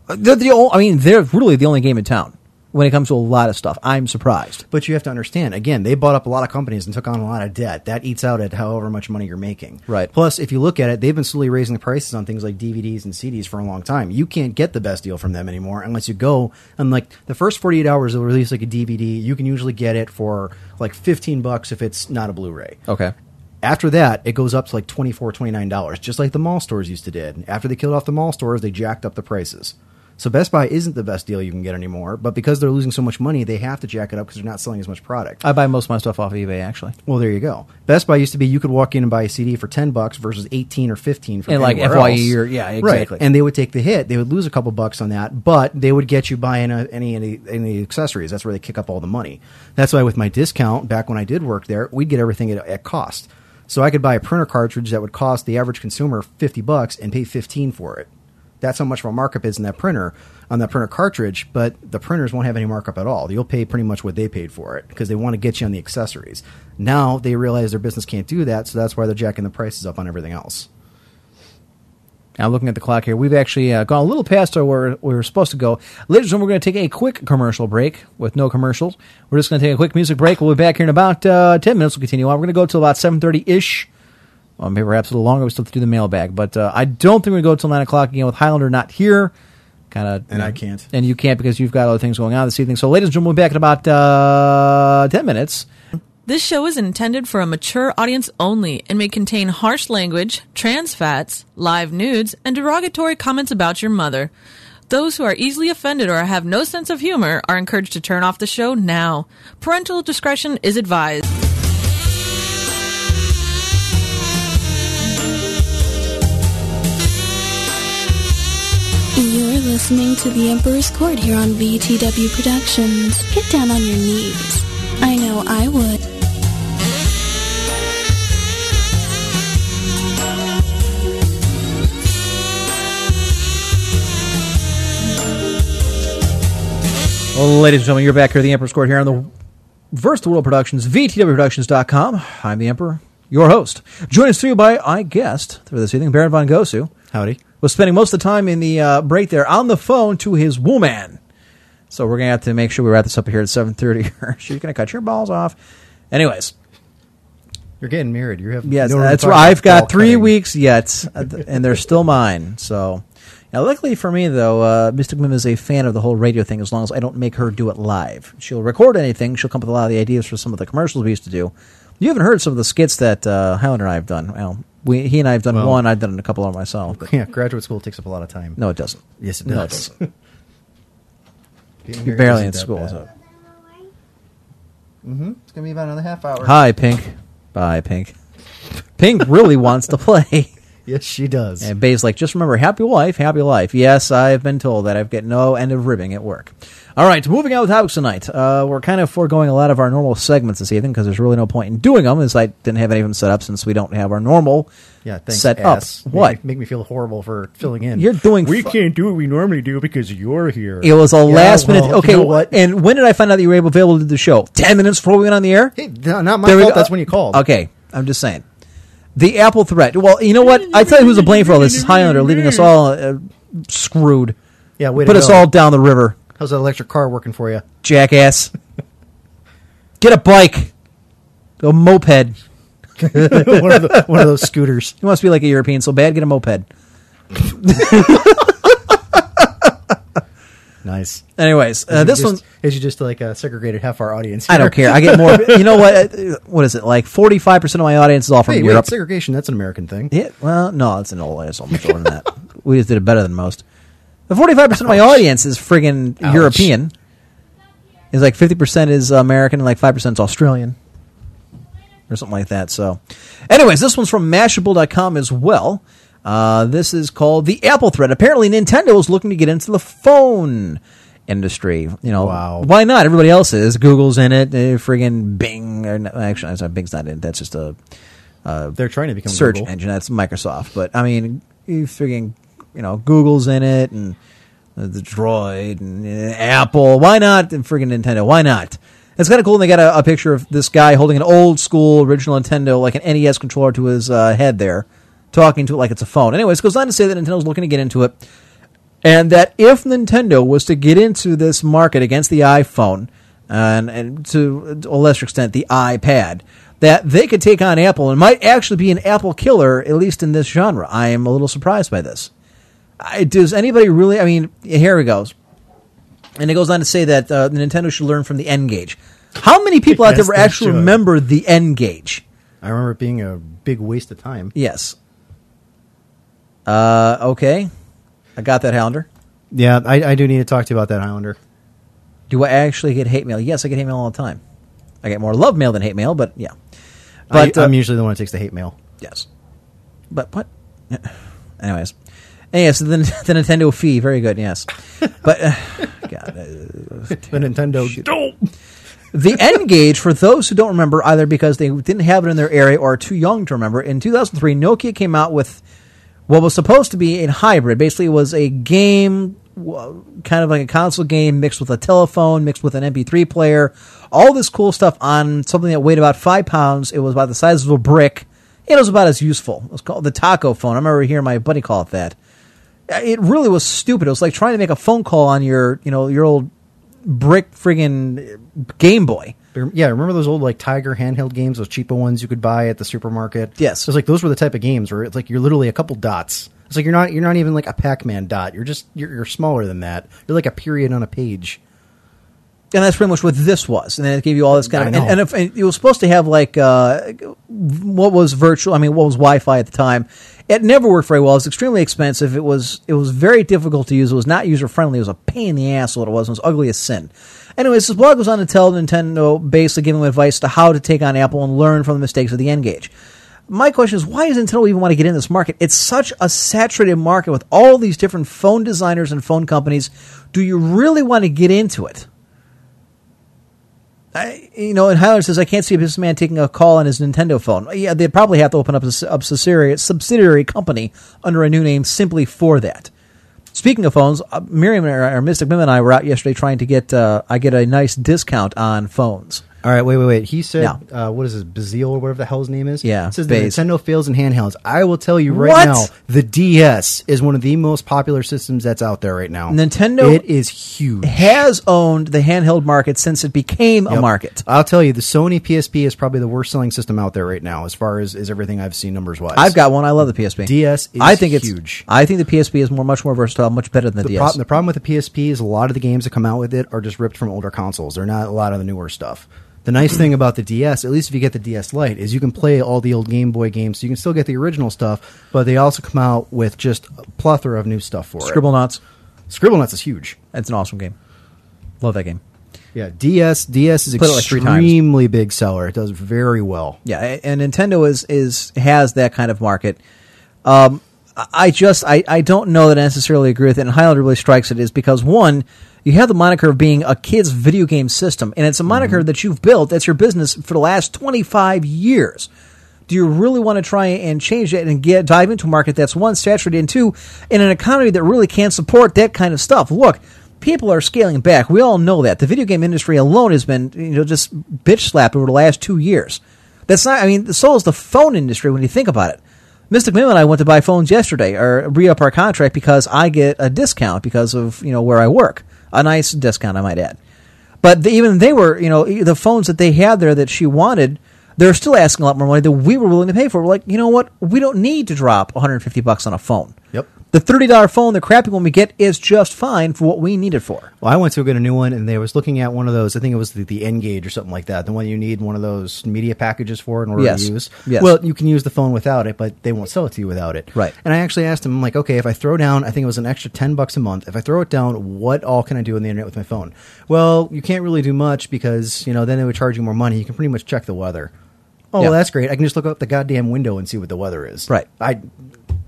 Uh, They're the I mean, they're really the only game in town when it comes to a lot of stuff. I'm surprised. But you have to understand, again, they bought up a lot of companies and took on a lot of debt. That eats out at however much money you're making. Right. Plus, if you look at it, they've been slowly raising the prices on things like DVDs and CDs for a long time. You can't get the best deal from them anymore unless you go and like the first 48 hours they'll release like a DVD. You can usually get it for like 15 bucks if it's not a Blu-ray. Okay. After that, it goes up to like 24 $29, just like the mall stores used to did. After they killed off the mall stores, they jacked up the prices. So Best Buy isn't the best deal you can get anymore, but because they're losing so much money, they have to jack it up because they're not selling as much product. I buy most of my stuff off eBay, actually. Well, there you go. Best Buy used to be you could walk in and buy a CD for ten bucks versus eighteen or fifteen for And, like, FYE else. or- yeah, exactly. Right. And they would take the hit. They would lose a couple bucks on that, but they would get you buying a, any any any accessories. That's where they kick up all the money. That's why with my discount back when I did work there, we'd get everything at, at cost. So I could buy a printer cartridge that would cost the average consumer fifty bucks and pay fifteen for it. That's how much of a markup is in that printer on that printer cartridge, but the printers won't have any markup at all. You'll pay pretty much what they paid for it because they want to get you on the accessories. Now they realize their business can't do that, so that's why they're jacking the prices up on everything else. Now, looking at the clock here, we've actually uh, gone a little past where we were supposed to go. Ladies and gentlemen, we're going to take a quick commercial break with no commercials. We're just going to take a quick music break. We'll be back here in about uh, 10 minutes. We'll continue on. We're going to go till about 7.30-ish. Well, maybe perhaps a little longer. We still have to do the mailbag. But uh, I don't think we're going to go till 9 o'clock again with Highlander not here. kind of. And I can't. And you can't because you've got other things going on this evening. So, ladies and gentlemen, we'll be back in about uh, 10 minutes. This show is intended for a mature audience only and may contain harsh language, trans fats, live nudes, and derogatory comments about your mother. Those who are easily offended or have no sense of humor are encouraged to turn off the show now. Parental discretion is advised. Listening to The Emperor's Court here on VTW Productions. Get down on your knees. I know I would. Well, ladies and gentlemen, you're back here at the Emperor's Court here on the Versed World Productions, VTWProductions.com. I'm the Emperor, your host. Joined us through by I guest for this evening, Baron von Gosu. Howdy. Was spending most of the time in the uh, break there on the phone to his woman. So we're gonna have to make sure we wrap this up here at 7:30. She's gonna cut your balls off. Anyways, You're getting married. You have Yes, no that's right. I've got three cutting. weeks yet, uh, and they're still mine. So, now, luckily for me, though, uh, Mystic Mim is a fan of the whole radio thing. As long as I don't make her do it live, she'll record anything. She'll come up with a lot of the ideas for some of the commercials we used to do. You haven't heard some of the skits that uh, Highlander and I have done. Well, we, he and I have done Well- one. I've done a couple of myself. But Yeah, graduate school takes up a lot of time. no, it doesn't. Yes, it No, it does. doesn't. You're barely in that school. Mm-hmm. It's gonna be about another half hour. Hi, Pink. Bye, Pink. Pink really wants to play. Yes, she does. And Bay's like, just remember, happy wife, happy life. Yes, I've been told that. I've got no end of ribbing at work. All right, moving on with topics tonight. Uh, we're kind of foregoing a lot of our normal segments this evening because there's really no point in doing them, as I didn't have any of them set up since we don't have our normal yeah, thanks. set ass. up. What? me- Make me feel horrible for filling in. You're doing. We fu- can't do what we normally do because you're here. It was a last well, minute. you Okay, know what? and when did I find out that you were able available to do the show? Ten minutes before we went on the air. Hey, no, not my There fault. That's when you called. Okay, I'm just saying. The Apple threat. Well, you know what? I tell you who's to blame for all this is Highlander, leaving us all uh, screwed. Yeah, way to Put us go. all down the river. How's that electric car working for you? jackass. Get a bike. A moped. one, of the, one of those scooters. He wants to be like a European so bad, get a moped. Nice. Anyways, uh, this just, one, is you just like a segregated half our audience? I don't care. I get more. You know what? Uh, What is it? Like 45% of my audience is all from Hey, Europe. wait, segregation, that's an American thing. yeah, well, no, it's an old, it's much older than that. We just did it better than most. The 45% of my audience is friggin' Ouch. European. Is like 50% is American and like 5% is Australian. Or something like that. So, anyways, this one's from Mashable.com as well. Uh, this is called the Apple Thread. Apparently, Nintendo is looking to get into the phone industry. You know, Wow. why not? Everybody else is. Google's in it. Uh, friggin' Bing. Or, no, actually, I'm sorry, Bing's not in. it. That's just a They're trying to become search Google. engine. That's Microsoft. But I mean, you friggin', you know, Google's in it and the Droid and uh, Apple. Why not? And friggin' Nintendo. Why not? It's kind of cool. And they got a, a picture of this guy holding an old school original Nintendo, like an NES controller, to his uh, head there, talking to it like it's a phone. Anyways, goes on to say that Nintendo's looking to get into it, and that if Nintendo was to get into this market against the iPhone and, and to a lesser extent the iPad, that they could take on Apple and might actually be an Apple killer, at least in this genre. I am a little surprised by this. I, does anybody really? I mean, here it goes. And it goes on to say that uh, Nintendo should learn from the N-Gage. How many people out there Yes, actually should. remember the N-Gage? I remember it being a big waste of time. Yes. Uh, okay. I got that, Highlander. Yeah, I, I do need to talk to you about that Highlander. Do I actually get hate mail? Yes, I get hate mail all the time. I get more love mail than hate mail, but yeah. But I, uh, I'm usually the one that takes the hate mail. yes. But what? Anyways, yes, the, the Nintendo fee, very good. Yes, but uh, God, uh, The Nintendo. Don't. the N-Gage for those who don't remember either because they didn't have it in their area or are too young to remember. In 2003, Nokia came out with what was supposed to be a hybrid. Basically, it was a game, kind of like a console game mixed with a telephone, mixed with an MP3 player. All this cool stuff on something that weighed about five pounds. It was about the size of a brick. It was about as useful. It was called the taco phone. I remember hearing my buddy call it that. It really was stupid. It was like trying to make a phone call on your, you know, your old brick friggin' Game Boy. Yeah, remember those old like Tiger handheld games, those cheaper ones you could buy at the supermarket? Yes. It was like those were the type of games where it's like you're literally a couple dots It's like you're not you're not even like a Pac-Man dot. You're just you're, you're smaller than that. You're like a period on a page. And that's pretty much what this was. And then it gave you all this kind of, and, and, if, and it was supposed to have like uh, what was virtual. I mean, what was Wi-Fi at the time? It never worked very well. It was extremely expensive. It was it was very difficult to use. It was not user friendly. It was a pain in the ass. What it was. It was ugly as sin. Anyways, this blog was on to tell Nintendo basically giving them advice to how to take on Apple and learn from the mistakes of the N-Gage. My question is, why does Nintendo even want to get in this market? It's such a saturated market with all these different phone designers and phone companies. Do you really want to get into it? I, you know, and Highlander says, I can't see a businessman taking a call on his Nintendo phone. Yeah, they'd probably have to open up a subsidiary, subsidiary company under a new name simply for that. Speaking of phones, uh, Miriam or Mystic Mim and I were out yesterday trying to get, uh, I get a nice discount on phones. All right, wait, wait, wait. He said, Yeah. uh, what is this, Bazille or whatever the hell his name is? Yeah, It says Baze. Nintendo fails in handhelds. I will tell you right What? now, the DS is one of the most popular systems that's out there right now. Nintendo- It is huge. Has owned the handheld market since it became a Yep. market. I'll tell you, the Sony PSP is probably the worst selling system out there right now, as far as, as everything I've seen numbers wise. I've got one. I love the PSP. DS is I think it's huge. I think the PSP is more, much more versatile, much better than the, the, DS. prob- the problem with the PSP is a lot of the games that come out with it are just ripped from older consoles. They're not a lot of the newer stuff. The nice thing about the DS, at least if you get the DS Lite, is you can play all the old Game Boy games. So you can still get the original stuff, but they also come out with just a plethora of new stuff for it. Scribblenauts. it. Scribblenauts is huge. It's an awesome game. Love that game. Yeah, DS DS is Played it like three times. extremely big seller. It does very well. Yeah, a- and Nintendo is is has that kind of market. Um, I- I just I, I don't know that I necessarily agree with it. And Highlander really strikes it is because one, you have the moniker of being a kid's video game system, and it's a moniker mm-hmm. that you've built. That's your business for the last twenty five years. Do you really want to try and change it and get dive into a market that's one saturated and two in an economy that really can't support that kind of stuff? Look, people are scaling back. We all know that. The video game industry alone has been you know just bitch slapped over the last two years. That's not. I mean, so is the phone industry when you think about it. Mystic Mim and I went to buy phones yesterday or re up our contract because I get a discount because of you know where I work, a nice discount I might add. But the, even they were, you know, the phones that they had there that she wanted, they're still asking a lot more money than we were willing to pay for. We're like, you know what? We don't need to drop 150 bucks on a phone. Yep. The thirty dollar phone, the crappy one we get, is just fine for what we need it for. Well, I went to get a new one, and they was looking at one of those. I think it was the, the N-Gage or something like that. The one you need one of those media packages for in order Yes. to use. Yes. Well, you can use the phone without it, but they won't sell it to you without it. Right. And I actually asked him, I'm like, okay, if I throw down, I think it was an extra ten bucks a month. If I throw it down, what all can I do on the internet with my phone? Well, you can't really do much because you know then they would charge you more money. You can pretty much check the weather. Oh, Yeah. well, that's great. I can just look out the goddamn window and see what the weather is. Right. I,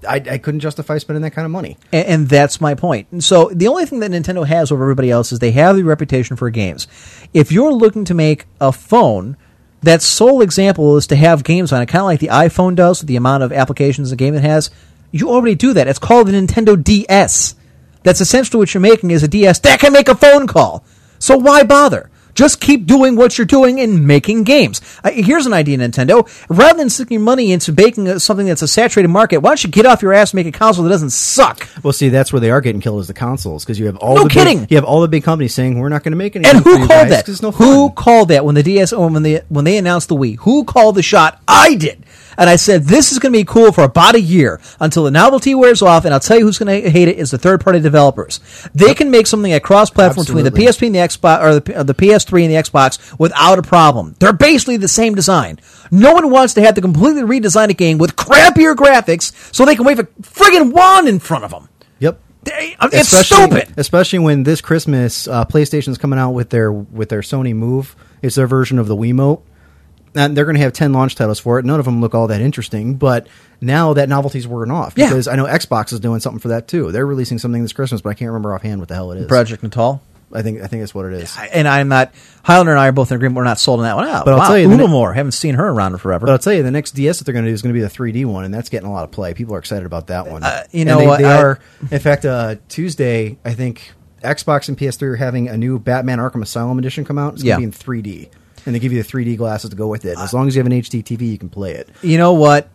I, I couldn't justify spending that kind of money. And, and that's my point. And so the only thing that Nintendo has over everybody else is they have the reputation for games. If you're looking to make a phone, that sole example is to have games on it, kind of like the iPhone does with the amount of applications the game it has. You already do that. It's called the Nintendo DS. That's essentially what you're making is a DS that can make a phone call. So why bother? Just keep doing what you're doing and making games. Uh, here's an idea, Nintendo. Rather than sticking money into making a, something that's a saturated market, why don't you get off your ass and make a console that doesn't suck? Well, see, that's where they are getting killed is the consoles because you have all No the kidding! Big, you have all the big companies saying we're not going to make any. And who called guys that? no who called that when the DS when they when they announced the Wii? Who called the shot? I did. And I said this is going to be cool for about a year until the novelty wears off. And I'll tell you who's going to hate it is the third party developers. They can make something a cross platform between the PSP and the Xbox or the, uh, the PS3 and the Xbox without a problem. They're basically the same design. No one wants to have to completely redesign a game with crappier graphics so they can wave a friggin' wand in front of them. Yep. They- It's especially, stupid. Especially when this Christmas uh, PlayStation's coming out with their with their Sony Move. It's their version of the Wiimote. And they're going to have ten launch titles for it. None of them look all that interesting, but now that novelty's wearing off Yeah. because I know Xbox is doing something for that too. They're releasing something this Christmas, but I can't remember offhand what the hell it is. Project Natal. I think I think that's what it is. and I'm not. Highlander and I are both in agreement. We're not sold on that one out. But I'll tell you, ne- more. Haven't seen her around in forever. But I'll tell you, the next DS that they're going to do is going to be the 3D one, and that's getting a lot of play. People are excited about that one. Uh, you And know they, what, They I- are. In fact, uh, Tuesday, I think Xbox and PS3 are having a new Batman Arkham Asylum edition come out. It's going Yeah. to be in 3D, and they give you the 3D glasses to go with it. As long as you have an HD TV, you can play it. you know what?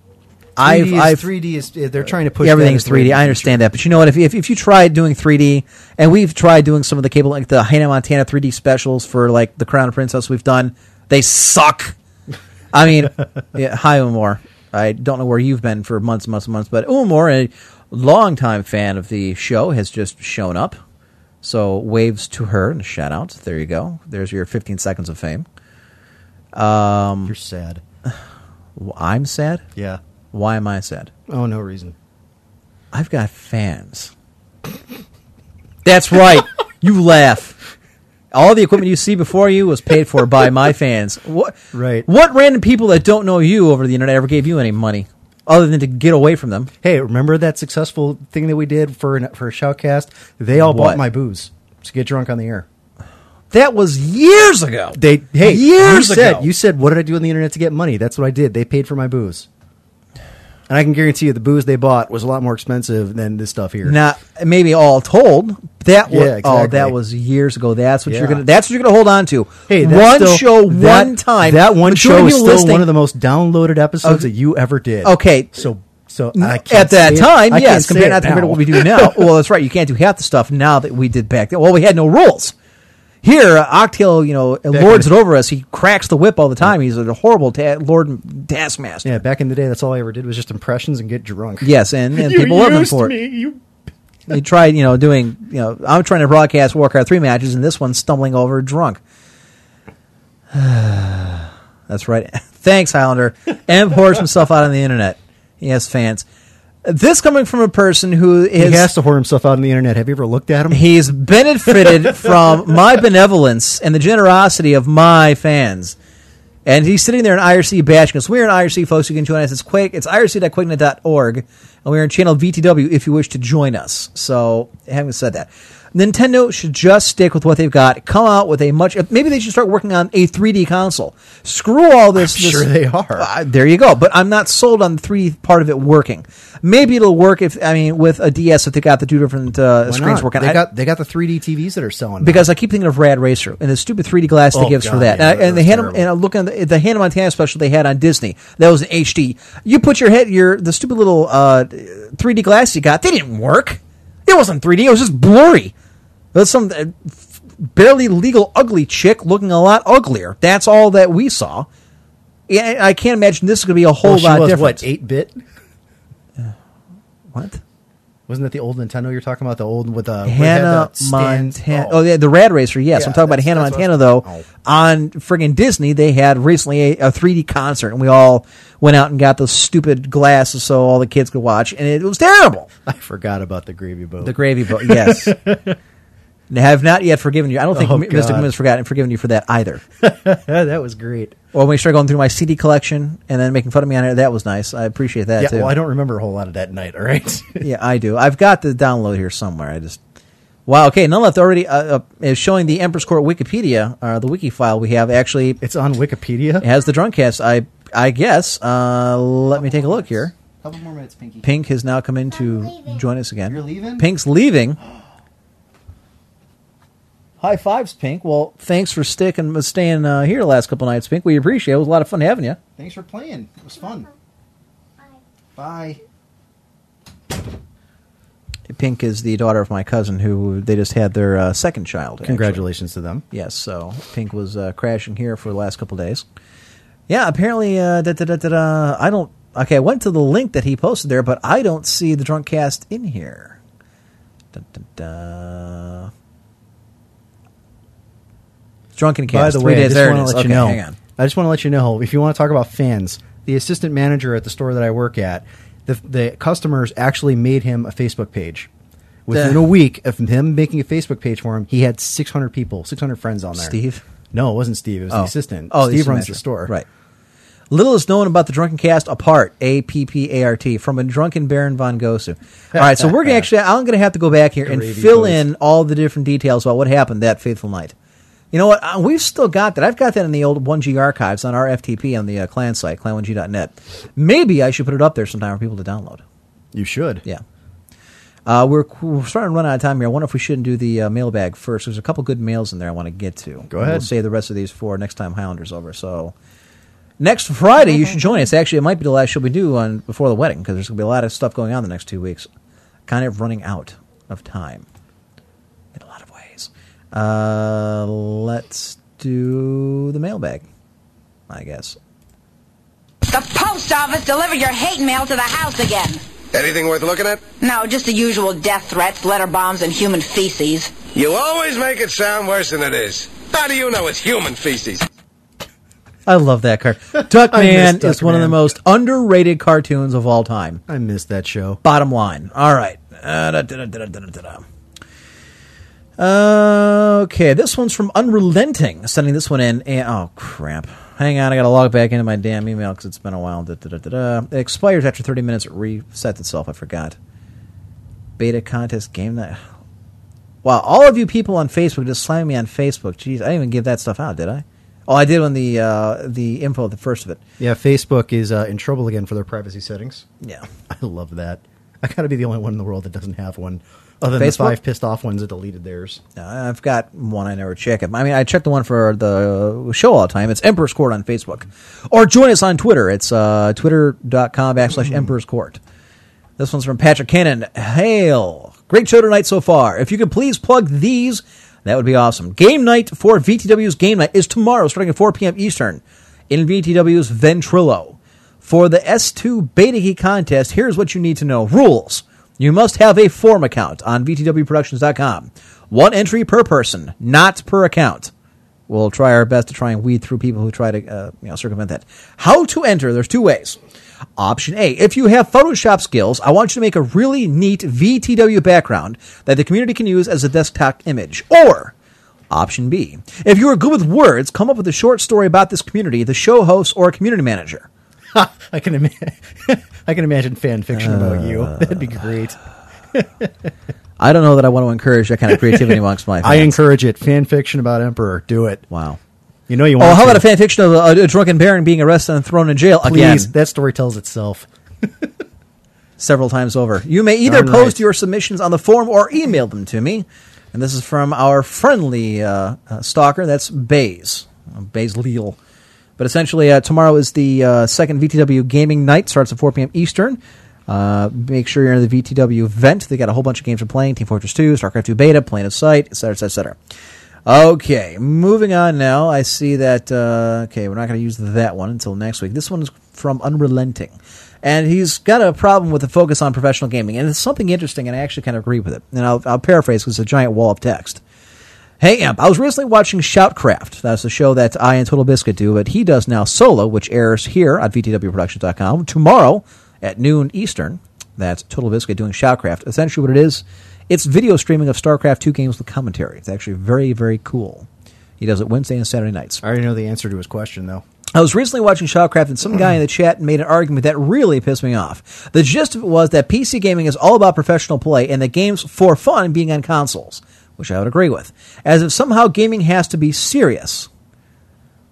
3D I've, is, I've 3D is they're trying to push everything's that as the way 3D. of I understand that, but you know what? If, if if you tried doing 3D, and we've tried doing some of the cable like the Hannah Montana 3D specials for like the Crown Princess, we've done. They suck. I mean, yeah, hi Umar. I don't know where you've been for months, months, and months, but Umar, a longtime fan of the show, has just shown up. So waves to her and shout out. There you go. There's your 15 seconds of fame. Um, You're sad. I'm sad. Yeah. Why am I sad? Oh, no reason. I've got fans. That's right. you laugh. All the equipment you see before you was paid for by my fans. What? Right. What random people that don't know you over the internet ever gave you any money, other than to get away from them? Hey, remember that successful thing that we did for an, for a shoutcast? They all What? bought my booze to get drunk on the air. That was years ago. They hey Years you said ago. you said what did I do on the internet to get money? That's what I did. They paid for my booze, and I can guarantee you the booze they bought was a lot more expensive than this stuff here. Now, maybe all told, that was Yeah, oh, that was years ago. That's what you're gonna. That's what you're gonna hold on to. Hey, one still- show, that- one time. That one show is still listening- one of the most downloaded episodes Okay. that you ever did. Okay. so so N- I can't at that it- time, I yes, compared compared to what we do now. well, that's right. You can't do half the stuff now that we did back then. Well, we had no rules. Here, Octail, you know, lords in it over us. He cracks the whip all the time. He's a horrible ta- Lord Taskmaster. Yeah, back in the day, that's all I ever did was just impressions and get drunk. Yes, and, and people love him for me, it. You He tried, you know, doing, you know, I'm trying to broadcast Warcraft 3 matches, and this one's stumbling over drunk. That's right. Thanks, Highlander. M pours himself out on the internet. He has fans. This coming from a person who He has to whore himself out on the internet. Have you ever looked at him? He's benefited from my benevolence and the generosity of my fans. And he's sitting there in IRC bashing us. We're in IRC, folks. You can join us. It's Quake. It's irc.quakenet.org. And we're in channel VTW if you wish to join us. So, having said that, Nintendo should just stick with what they've got. Come out with a much. Maybe they should start working on a 3D console. Screw all this. This- sure they are. Uh, there you go. But I'm not sold on the 3D part of it working. Maybe it'll work if, I mean, with a DS if they got the two different uh, screens not? working. They I- got they got the 3D TVs that are selling now. because I keep thinking of Rad Racer and the stupid 3D glass they Oh, give us for that. yeah, and, I- and the was Hannah, terrible. and I look at the, the Hannah Montana special they had on Disney. That was an HD. You put your head, your the stupid little uh, 3D glass you got. They didn't work. It wasn't 3D. It was just blurry. Was some uh, barely legal ugly chick looking a lot uglier. That's all that we saw. Yeah, I can't imagine this is going to be a whole Well, lot was different. what eight bit? What? Wasn't that the old Nintendo you're talking about? The old with the Hannah Montana. Oh. yeah, the Rad Racer. Yes, Yeah, I'm talking about Hannah Montana though. oh. On friggin' Disney, they had recently a, a 3D concert, and we all went out and got those stupid glasses so all the kids could watch, and it was terrible. I forgot about the gravy boat. The gravy boat. Yes. I have not yet forgiven you. I don't think Oh, Mr. God. Goodman has forgotten forgiven you for that either. that was great. Well, when we started going through my CD collection and then making fun of me on it, that was nice. I appreciate that Yeah, too. well, I don't remember a whole lot of that night. All right. yeah, I do. I've got the download here somewhere. I just wow. Okay, none left already uh, uh, is showing the Emperor's Court Wikipedia or the wiki file we have. Actually, it's on Wikipedia. It has the Drunkcast. I I guess. Uh, let me take a look here. Couple more minutes, Pinky. Pink has now come in to join us again. You're leaving? Pink's leaving. High fives, Pink. Well, thanks for sticking, and staying uh, here the last couple nights, Pink. We appreciate it. It was a lot of fun having you. Thanks for playing. It was fun. Bye. Pink is the daughter of my cousin, who they just had their uh, second child. actually. Congratulations to them. Yes, so Pink was uh, crashing here for the last couple days. Yeah, apparently, uh, da, da, da, da, da, I don't. Okay, I went to the link that he posted there, but I don't see the drunk cast in here. Da, da, da. Drunken By cast. the three way, I just want to let Okay, you know. hang on. I just want to let you know if you want to talk about fans, the assistant manager at the store that I work at, the, the customers actually made him a Facebook page. Within The- a week of him making a Facebook page for him, he had 600 people, 600 friends on there. Steve? No, it wasn't Steve. It was oh. oh. the assistant. Oh, Steve assistant runs manager. the store. Right. Little is known about the Drunken Cast apart, A P P A R T, from a drunken Baron von Gosu. All right, so we're gonna actually, I'm going to have to go back here and Gravy fill in all the different details about what happened that fateful night. You know what? Uh, we've still got that. I've got that in the old 1G archives on our FTP on the uh, clan site, clan1g.net. Maybe I should put it up there sometime for people to download. You should. Yeah. Uh, we're, we're starting to run out of time here. I wonder if we shouldn't do the uh, mailbag first. There's a couple good mails in there I want to get to. Go ahead. We'll save the rest of these for next time Highlander's over. So next Friday, you should join us. Actually, it might be the last show we do on before the wedding because there's going to be a lot of stuff going on the next two weeks. Kind of running out of time in a lot of ways. Uh, let's do the mailbag, I guess. The post office delivered your hate mail to the house again. Anything worth looking at? No, just the usual death threats, letter bombs, and human feces. You always make it sound worse than it is. How do you know it's human feces? I love that car. I Duckman miss is one of the most underrated cartoons of all time. I missed that show. Bottom line. All right. Uh, da, da, da, da, da, da, da. Uh, okay, this one's from Unrelenting. Sending this one in. And, oh, crap. Hang on, I gotta log back into my damn email because it's been a while. Da, da, da, da, da. It expires after 30 minutes. It resets itself. I forgot. Beta contest game night. Wow, all of you people on Facebook just slamming me on Facebook. Jeez, I didn't even give that stuff out, did I? Oh, I did on the uh, the info, the first of it. Yeah, Facebook is uh, in trouble again for their privacy settings. Yeah. I love that. I gotta be the only one in the world that doesn't have one. Other than Facebook? the five pissed off ones that deleted theirs. Uh, I've got one I never check. I mean, I check the one for the show all the time. It's Emperor's Court on Facebook. Or join us on Twitter. It's uh, twitter.com backslash Emperor's Court. This one's from Patrick Cannon. Hail. Great show tonight so far. If you could please plug these, that would be awesome. Game night for VTW's Game Night is tomorrow starting at 4 p.m. Eastern in VTW's Ventrilo. For the S2 Beta Key contest, here's what you need to know. Rules. You must have a form account on VTWProductions.com. One entry per person, not per account. We'll try our best to try and weed through people who try to uh, you know, circumvent that. How to enter? There's two ways. Option A. If you have Photoshop skills, I want you to make a really neat VTW background that the community can use as a desktop image. Or Option B. If you are good with words, come up with a short story about this community, the show host, or community manager. I can imagine. I can imagine fan fiction about you. Uh, That'd be great. I don't know that I want to encourage that kind of creativity amongst my fans. I encourage it. Fan fiction about Emperor. Do it. Wow. You know you want. Oh, how to. about a fan fiction of a, a drunken baron being arrested and thrown in jail Please, again that story tells itself. several times over? You may either post your submissions on the forum or email them to me. And this is from our friendly uh, uh, stalker. That's Bays, uh, Bays Leal. But essentially, uh, tomorrow is the uh, second VTW gaming night. Starts at 4 p.m. Eastern. Uh, make sure you're in the VTW event. They got a whole bunch of games we're playing: Team Fortress 2, StarCraft 2 Beta, Plane of Sight, etc., etc., etc. Okay, moving on now. I see that. Uh, okay, we're not going to use that one until next week. This one is from Unrelenting, and he's got a problem with the focus on professional gaming, and it's something interesting, and I actually kind of agree with it. And I'll, I'll paraphrase because it's a giant wall of text. Hey, Emp, I was recently watching Shoutcraft. That's a show that I and Total Biscuit do, but he does now solo, which airs here at VTWProductions.com tomorrow at noon Eastern. That's Total Biscuit doing Shoutcraft. Essentially, what it is, it's video streaming of StarCraft 2 games with commentary. It's actually very, very cool. He does it Wednesday and Saturday nights. I already know the answer to his question, though. I was recently watching Shoutcraft, and some guy in the chat made an argument that really pissed me off. The gist of it was that PC gaming is all about professional play, and the games for fun being on consoles, which I would agree with. As if somehow gaming has to be serious.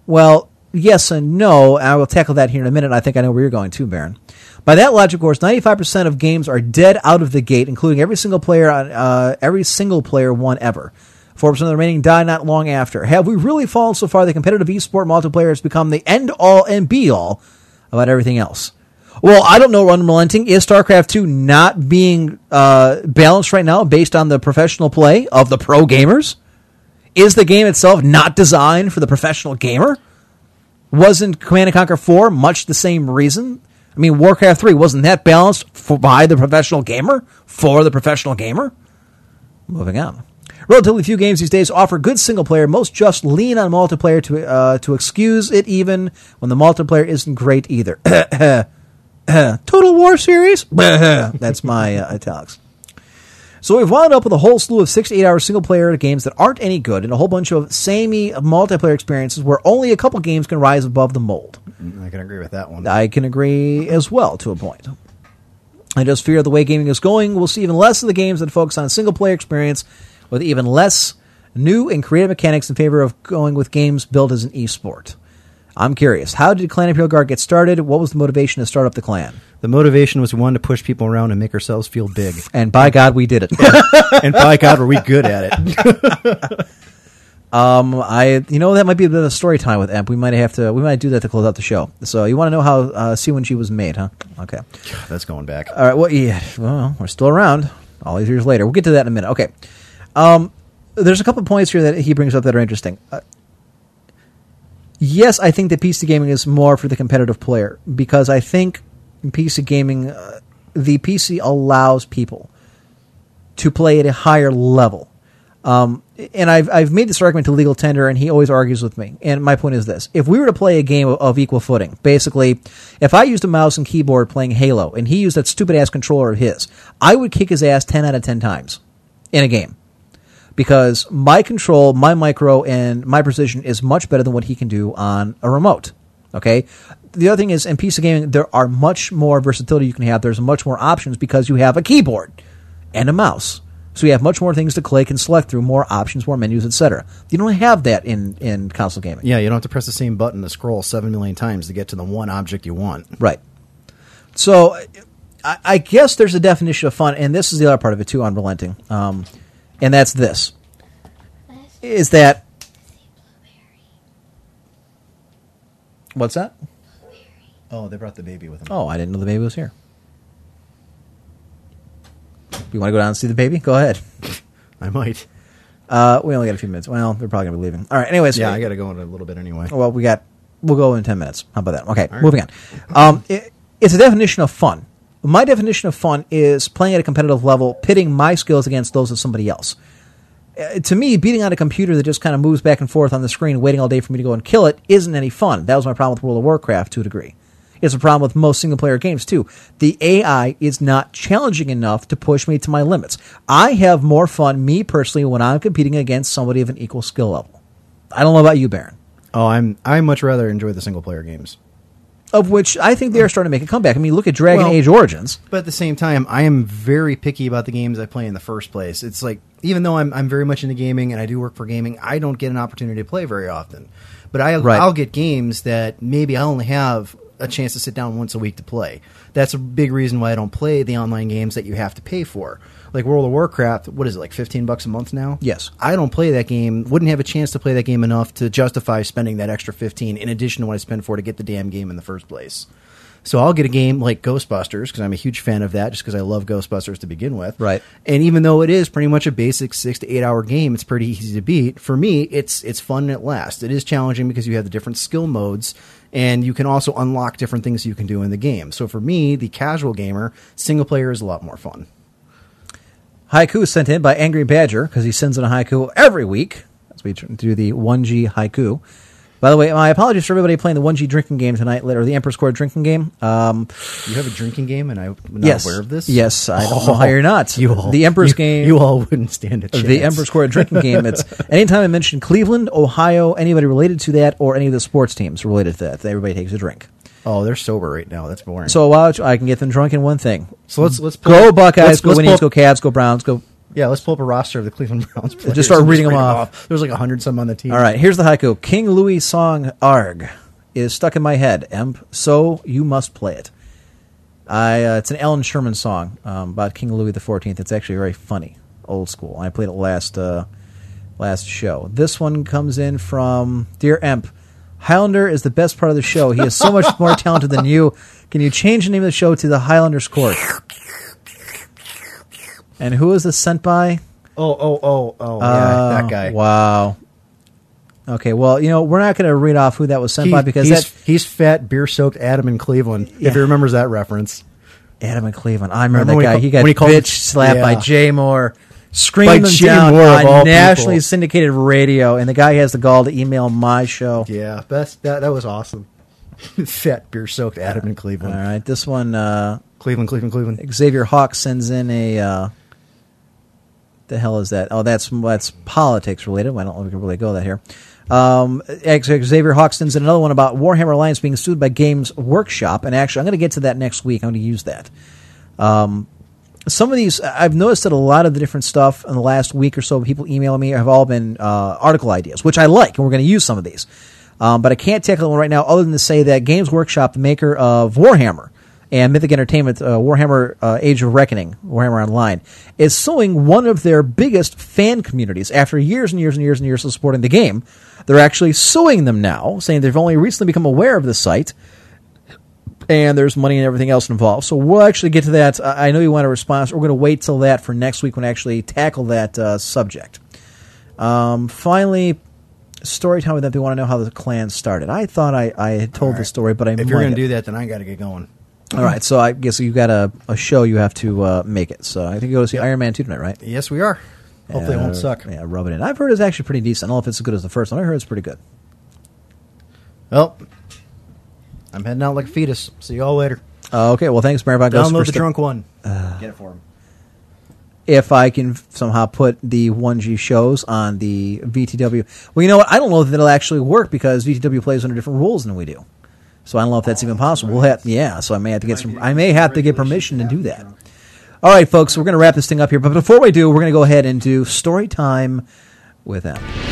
Well, yes and no. I will tackle that here in a minute. I think I know where you're going to, Baron. By that logic, of course, 95% of games are dead out of the gate, including every single player, on uh, every single player one ever. 4% of the remaining die not long after. Have we really fallen so far that competitive esport multiplayer has become the end all and be all about everything else? Well, I don't know, Unrelenting. Is StarCraft 2 not being uh, balanced right now based on the professional play of the pro gamers? Is the game itself not designed for the professional gamer? Wasn't Command and Conquer 4 much the same reason? I mean, Warcraft 3, wasn't that balanced for, by the professional gamer? For the professional gamer? Moving on. Relatively few games these days offer good single player. Most just lean on multiplayer to uh, to excuse it, even when the multiplayer isn't great either. Total War series. That's my uh, italics. So we've wound up with a whole slew of six to eight hour single player games that aren't any good, and a whole bunch of samey multiplayer experiences where only a couple games can rise above the mold. I can agree with that one. I can agree as well to a point. I just fear the way gaming is going, we'll see even less of the games that focus on single player experience with even less new and creative mechanics in favor of going with games built as an esport. I'm curious, how did Clan Imperial Guard get started? What was the motivation to start up the clan? The motivation was one to push people around and make ourselves feel big. And by God, we did it. and by God, were we good at it. Um, I, you know, that might be a bit of a story time with Emp. We might have to, we might do that to close out the show. So you want to know how uh, C1G was made, huh? Okay. That's going back. All right. Well, yeah. Well, we're still around all these years later. We'll get to that in a minute. Okay. Um, there's a couple points here that he brings up that are interesting. Uh, yes, I think that PC gaming is more for the competitive player because I think PC gaming uh, the PC allows people to play at a higher level. Um, and I've I've made this argument to legal tender, and he always argues with me. And my point is this: if we were to play a game of, of equal footing, basically, if I used a mouse and keyboard playing Halo, and he used that stupid ass controller of his, I would kick his ass ten out of ten times in a game because my control, my micro, and my precision is much better than what he can do on a remote. Okay. The other thing is, in PC gaming, there are much more versatility you can have. There's much more options because you have a keyboard and a mouse. So you have much more things to click and select through, more options, more menus, etc. You don't have that in, in console gaming. Yeah, you don't have to press the same button to scroll seven million times to get to the one object you want. Right. So I, I guess there's a definition of fun, and this is the other part of it too, unrelenting. Um, and that's this: is that what's that? Oh, they brought the baby with them. Oh, I didn't know the baby was here. You want to go down and see the baby? Go ahead. I might. Uh, we only got a few minutes. Well, they're probably gonna be leaving. All right. Anyways, Yeah, I got to go in a little bit anyway. Well, we got. We'll go in ten minutes. How about that? Okay, moving on. Um, it, it's a definition of fun. My definition of fun is playing at a competitive level, pitting my skills against those of somebody else. Uh, to me, beating on a computer that just kind of moves back and forth on the screen, waiting all day for me to go and kill it, isn't any fun. That was my problem with World of Warcraft to a degree. It's a problem with most single player games too. The AI is not challenging enough to push me to my limits. I have more fun, me personally, when I'm competing against somebody of an equal skill level. I don't know about you, Baron. Oh, I'm I much rather enjoy the single player games. Of which I think they're starting to make a comeback. I mean, look at Dragon Well- Age Origins. But at the same time, I am very picky about the games I play in the first place. It's like even though I'm I'm very much into gaming and I do work for gaming, I don't get an opportunity to play very often. But I Right. I'll get games that maybe I only have a chance to sit down once a week to play. That's a big reason why I don't play the online games that you have to pay for. Like World of Warcraft, what is it like 15 bucks a month now? Yes. I don't play that game. Wouldn't have a chance to play that game enough to justify spending that extra 15 in addition to what I spend for to get the damn game in the first place. So I'll get a game like Ghostbusters because I'm a huge fan of that, just because I love Ghostbusters to begin with. Right. And even though it is pretty much a basic six to eight hour game, it's pretty easy to beat. For me, it's it's fun and it lasts. It is challenging because you have the different skill modes, and you can also unlock different things you can do in the game. So for me, the casual gamer, single player is a lot more fun. Haiku sent in by Angry Badger because he sends in a haiku every week as we do the 1G haiku. By the way, my apologies for everybody playing the 1G drinking game tonight, or the Emperor's Court drinking game. Um, You have a drinking game, and I'm not yes, aware of this. Yes, I don't know how you're not. You all, the Emperor's you- game. You all wouldn't stand a chance. the Emperor's Court drinking game. It's anytime I mention Cleveland, Ohio, anybody related to that, or any of the sports teams related to that, everybody takes a drink. Oh, they're sober right now. That's boring. So watch, I can get them drunk in one thing. So let's let's pull Go Buckeyes, let's- go let's Indians, pull go Cavs, go Browns, go. Yeah, let's pull up a roster of the Cleveland Browns. Players Just start reading them off. There's like a hundred some on the team. All right, here's the haiku. King Louis song "Arg" is stuck in my head. Emp, so you must play it. I uh, it's an Allan Sherman song um, about King Louis the Fourteenth. It's actually very funny, old school. I played it last uh, last show. This one comes in from dear Emp. Highlander is the best part of the show. He is so much more talented than you. Can you change the name of the show to the Highlanders Court? And who is this sent by? Oh, oh, oh, oh, yeah, that guy. Oh, wow. Okay, well, you know, we're not going to read off who that was sent He- by because he's, that he's fat, beer soaked Adam in Cleveland. Yeah. If he remembers that reference. Adam in Cleveland. I remember, Remember when that he guy. call- he got when he called bitch him- slapped by Yeah. Jay Mohr, screaming By them down Mohr, on nationally people. syndicated radio, and the guy has the gall to email my show. Yeah, best that that was awesome. fat, beer soaked Adam in Cleveland. All right, this one, uh, Cleveland, Cleveland, Cleveland. Xavier Hawk sends in a. Uh, the hell is that? Oh, that's that's politics related. I don't know if we can really go that here. Um, Xavier Hawk sends in another one about Warhammer Alliance being sued by Games Workshop, and actually, I'm going to get to that next week. I'm going to use that. Um, some of these, I've noticed that a lot of the different stuff in the last week or so, people emailing me have all been uh, article ideas, which I like, and we're going to use some of these. Um, but I can't tackle one right now, other than to say that Games Workshop, the maker of Warhammer and Mythic Entertainment, uh, Warhammer uh, Age of Reckoning, Warhammer Online, is suing one of their biggest fan communities after years and years and years and years of supporting the game. They're actually suing them now, saying they've only recently become aware of the site and there's money and everything else involved. So we'll actually get to that. I know you want a response. We're going to wait till that for next week when I actually tackle that uh, subject. Um, finally, story time that they want to know how the clan started. I thought I, I had told the story, but I If you're going to do that, then I got to get going. All right, so I guess you got a, a show you have to uh, make it. So I think you go to see Iron Man two tonight, right? Yes, we are. Hopefully, it won't Uh, suck. Yeah, rub it in. I've heard it's actually pretty decent. I don't know if it's as good as the first one. I heard it's pretty good. Well, I'm heading out like a fetus. See y'all later. Uh, okay, well, thanks, Mary. Ghost, Download for the sti- drunk one. Uh, Get it for him. if I can somehow put the 1G shows on the VTW. Well, you know what? I don't know if it'll actually work because VTW plays under different rules than we do. So I don't know if that's even possible. We'll have, yeah. So I may have to get some. I may have to get permission to do that. All right, folks. We're going to wrap this thing up here, but before we do, we're going to go ahead and do story time with them.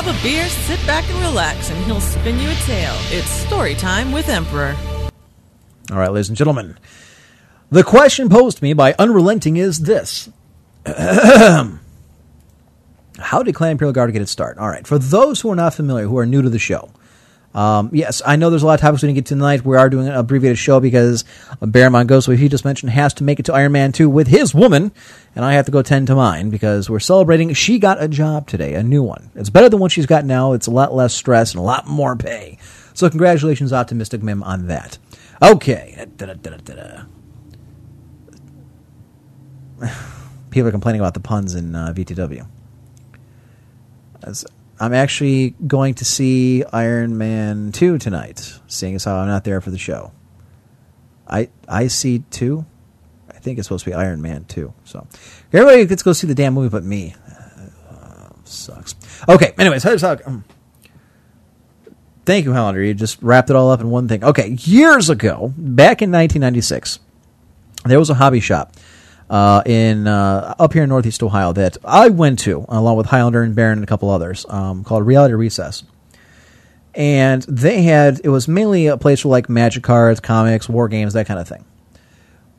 Grab a beer, sit back and relax, and he'll spin you a tale. It's story time with Emperor. All right, ladies and gentlemen. The question posed to me by Unrelenting is this. How did Clan Imperial Guard get its start? All right, for those who are not familiar, who are new to the show, um, yes, I know there's a lot of topics we didn't get to tonight. We are doing an abbreviated show because Baron Ghost, what he just mentioned, has to make it to Iron Man 2 with his woman, and I have to go tend to mine because we're celebrating. She got a job today, a new one. It's better than what she's got now. It's a lot less stress and a lot more pay. So congratulations, Optimistic Mim, on that. Okay. People are complaining about the puns in uh, VTW. As I'm actually going to see Iron Man 2 tonight, seeing as how I'm not there for the show. I I see 2? I think it's supposed to be Iron Man 2. So everybody gets to go see the damn movie but me. Uh, sucks. Okay, anyways. Um, thank you, Hollander. You just wrapped it all up in one thing. Okay, years ago, back in 1996, there was a hobby shop uh, in uh, up here in Northeast Ohio that I went to along with Highlander and Baron and a couple others um, called Reality Recess. And they had it was mainly a place for like magic cards, comics, war games, that kind of thing.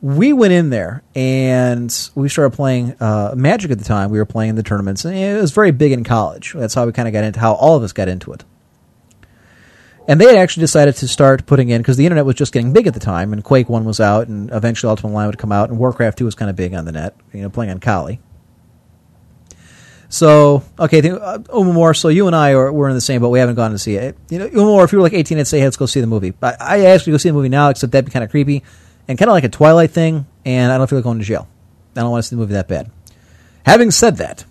We went in there and we started playing uh, Magic at the time. We were playing the tournaments, and it was very big in college. That's how we kind of got into how all of us got into it. And they had actually decided to start putting in because the internet was just getting big at the time, and Quake One was out, and eventually Ultima Online would come out, and Warcraft Two was kind of big on the net. You know, playing on Kali. So okay, the, uh, Umamor. So you and I are we're in the same boat. We haven't gone to see it. You know, Umamor. If you were like eighteen, I'd say, hey, let's go see the movie. But I to go see the movie now, except that'd be kind of creepy and kind of like a Twilight thing. And I don't feel like going to jail. I don't want to see the movie that bad. Having said that,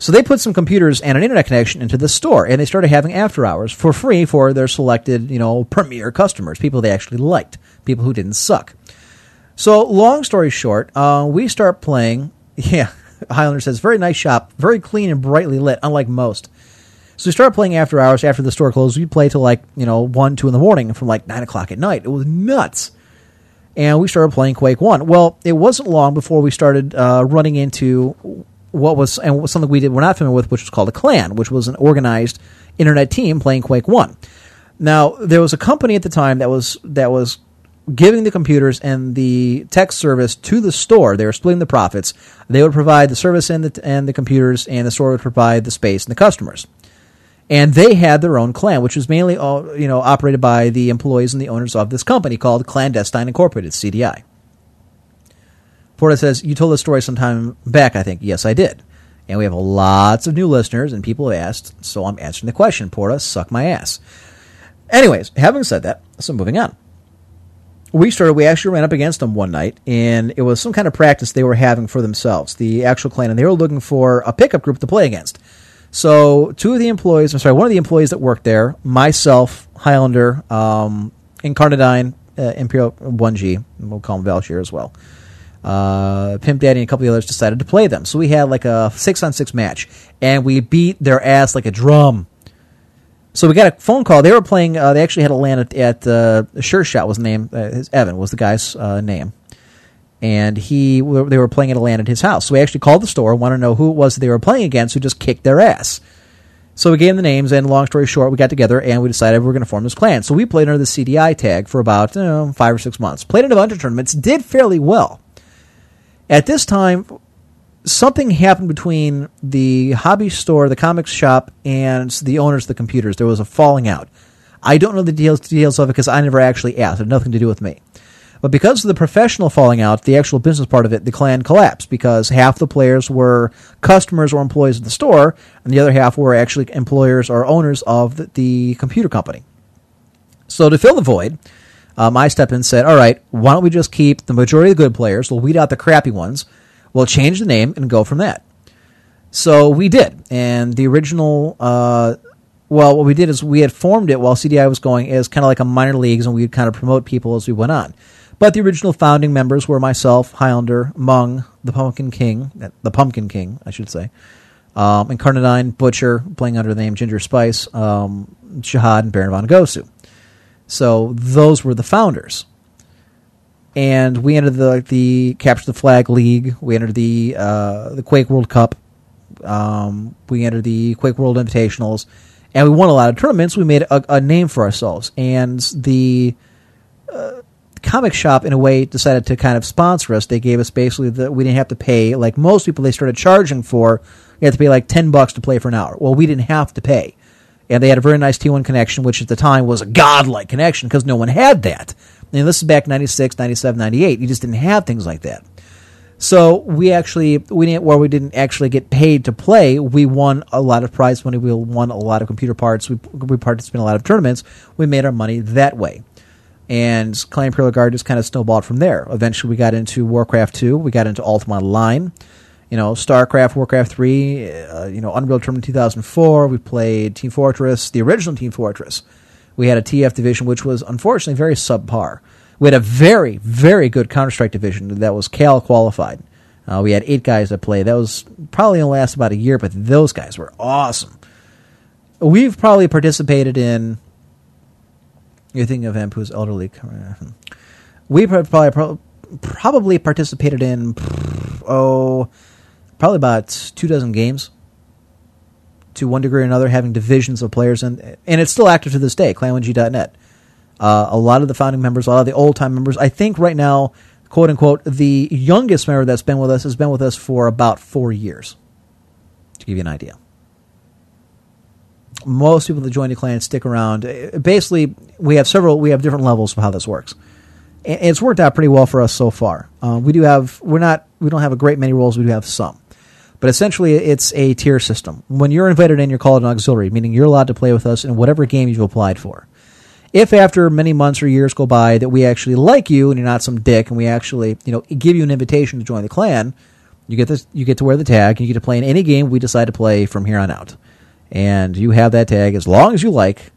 so they put some computers and an internet connection into the store, and they started having after hours for free for their selected, you know, premier customers, people they actually liked, people who didn't suck. So, long story short, uh, we start playing. Yeah, Highlander says, very nice shop, very clean and brightly lit, unlike most. So we started playing after hours after the store closed. We'd play till like, you know, 1, 2 in the morning from like 9 o'clock at night. It was nuts. And we started playing Quake 1. Well, it wasn't long before we started uh, running into what was and something we did we're not familiar with, which was called a clan, which was an organized internet team playing Quake One. Now there was a company at the time that was that was giving the computers and the tech service to the store. They were splitting the profits. They would provide the service and the and the computers, and the store would provide the space and the customers. And they had their own clan, which was mainly all, you know operated by the employees and the owners of this company called Clandestine Incorporated (CDI). Porta says, You told this story sometime back, I think. Yes, I did. And we have lots of new listeners, and people have asked, so I'm answering the question. Porta, suck my ass. Anyways, having said that, so moving on. We started, we actually ran up against them one night, and it was some kind of practice they were having for themselves, the actual clan, and they were looking for a pickup group to play against. So, two of the employees, I'm sorry, one of the employees that worked there, myself, Highlander, um, Incarnadine, uh, Imperial 1G, we'll call him Valshir as well uh, Pimp Daddy and a couple of the others decided to play them. So we had like a six on six match, and we beat their ass like a drum. So we got a phone call. They were playing. Uh, they actually had a land at, at uh, Sure Shot was the name. Uh, his, Evan was the guy's uh, name, and he they were playing at a land at his house. So we actually called the store, wanted to know who it was they were playing against, who just kicked their ass. So we gave them the names, and long story short, we got together and we decided we were going to form this clan. So we played under the CDI tag for about you know, five or six months. Played in a bunch of tournaments, did fairly well. At this time, something happened between the hobby store, the comics shop, and the owners of the computers. There was a falling out. I don't know the details, details of it because I never actually asked. It had nothing to do with me. But because of the professional falling out, the actual business part of it, the clan collapsed because half the players were customers or employees of the store, and the other half were actually employers or owners of the, the computer company. So to fill the void, um, I stepped in and said, all right, why don't we just keep the majority of the good players? We'll weed out the crappy ones. We'll change the name and go from that. So we did. And the original, uh, well, what we did is we had formed it while CDI was going as kind of like a minor leagues and we'd kind of promote people as we went on. But the original founding members were myself, Highlander, Mung, the Pumpkin King, the Pumpkin King, I should say, um, and Carnadine, Butcher, playing under the name Ginger Spice, um, Shahad, and Baron von Gosu. So those were the founders. And we entered the the Capture the Flag League. We entered the uh, the Quake World Cup. Um, we entered the Quake World Invitationals, and we won a lot of tournaments. We made a, a name for ourselves, and the uh, comic shop, in a way, decided to kind of sponsor us. They gave us basically that we didn't have to pay and they had a very nice T1 connection, which at the time was a godlike connection because no one had that. And this is back 96, 97, 98. You just didn't have things like that. So we actually, we didn't, where we didn't actually get paid to play, we won a lot of prize money. We won a lot of computer parts. We, we participated in a lot of tournaments. We made our money that way. And Clan Imperial Guard just kind of snowballed from there. Eventually, we got into Warcraft 2. We got into Ultima Online you know, StarCraft, Warcraft 3, uh, you know, Unreal Tournament 2004. We played Team Fortress, the original Team Fortress. We had a TF division, which was unfortunately very subpar. We had a very, very good Counter Strike division that was Cal qualified. Uh, we had eight guys that played. That was probably only last about a year, but those guys were awesome. We've probably participated in. You're thinking of Amp, who's elderly. We probably probably participated in oh probably about two dozen games to one degree or another, having divisions of players, and and it's still active to this day. Clan1g.net. Uh, a lot of the founding members, a lot of the old time members. I think right now, quote unquote, the youngest member that's been with us has been with us for about four years. To give you an idea, most people that join the clan stick around. Basically, we have several. We have different levels of how this works. And it's worked out pretty well for us so far. Uh, we do have. We're not. We don't have a great many roles. We do have some. But essentially, it's a tier system. When you're invited in, you're called an auxiliary, meaning you're allowed to play with us in whatever game you've applied for. If after many months or years go by that we actually like you and you're not some dick, and we actually, you know, give you an invitation to join the clan, you get this, you get to wear the tag, and you get to play in any game we decide to play from here on out. And you have that tag as long as you like,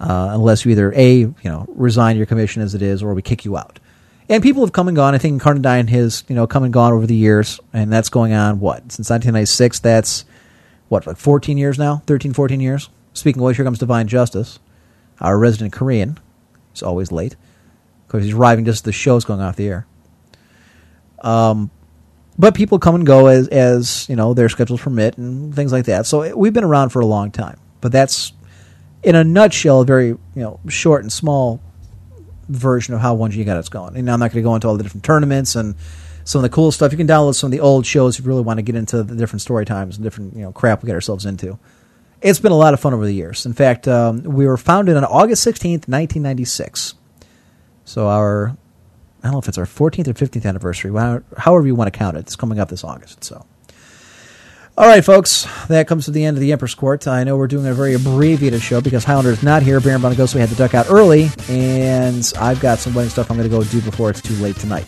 uh, unless you either a, you know, resign your commission as it is, or we kick you out. And people have come and gone. I think Carnadine has, you know, come and gone over the years, and that's going on, what, since 1996? That's, what, like 14 years now? 13, 14 years? Speaking of which, here comes Divine Justice, our resident Korean. He's always late. Because he's arriving just as the show's going off the air. Um, but people come and go as, as, you know, their schedules permit and things like that. So we've been around for a long time. But that's, in a nutshell, a very, you know, short and small version of how 1G got its going. And I'm not going to go into all the different tournaments and some of the cool stuff. You can download some of the old shows if you really want to get into the different story times and different you know crap we get ourselves into. It's been a lot of fun over the years. In fact, um, we were founded on August 16th, 1996. So our, I don't know if it's our 14th or 15th anniversary, however you want to count it. It's coming up this August. So all right, folks, that comes to the end of the Emperor's Court. I know we're doing a very abbreviated show because Highlander is not here. Baron von Gosu we had to duck out early, and I've got some wedding stuff I'm going to go do before it's too late tonight.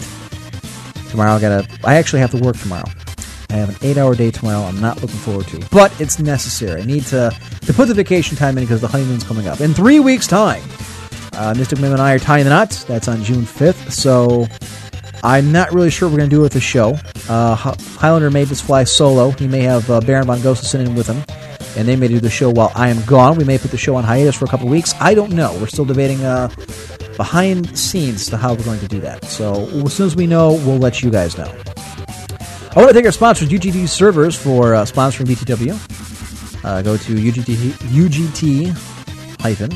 Tomorrow I got to. I actually have to work tomorrow. I have an eight-hour day tomorrow. I'm not looking forward to, but it's necessary. I need to to put the vacation time in because the honeymoon's coming up in three weeks' time. Uh, Mystic Mim and I are tying the knots. That's on June 5th. So I'm not really sure what we're going to do with the show. Uh, Highlander may just fly solo. He may have uh, Baron von sitting in with him, and they may do the show while I am gone. We may put the show on hiatus for a couple weeks. I don't know. We're still debating uh, behind scenes to how we're going to do that. So as soon as we know, we'll let you guys know. I want to thank our sponsors, UGT Servers, for uh, sponsoring VTW. Uh, go to UGT, UGT hyphen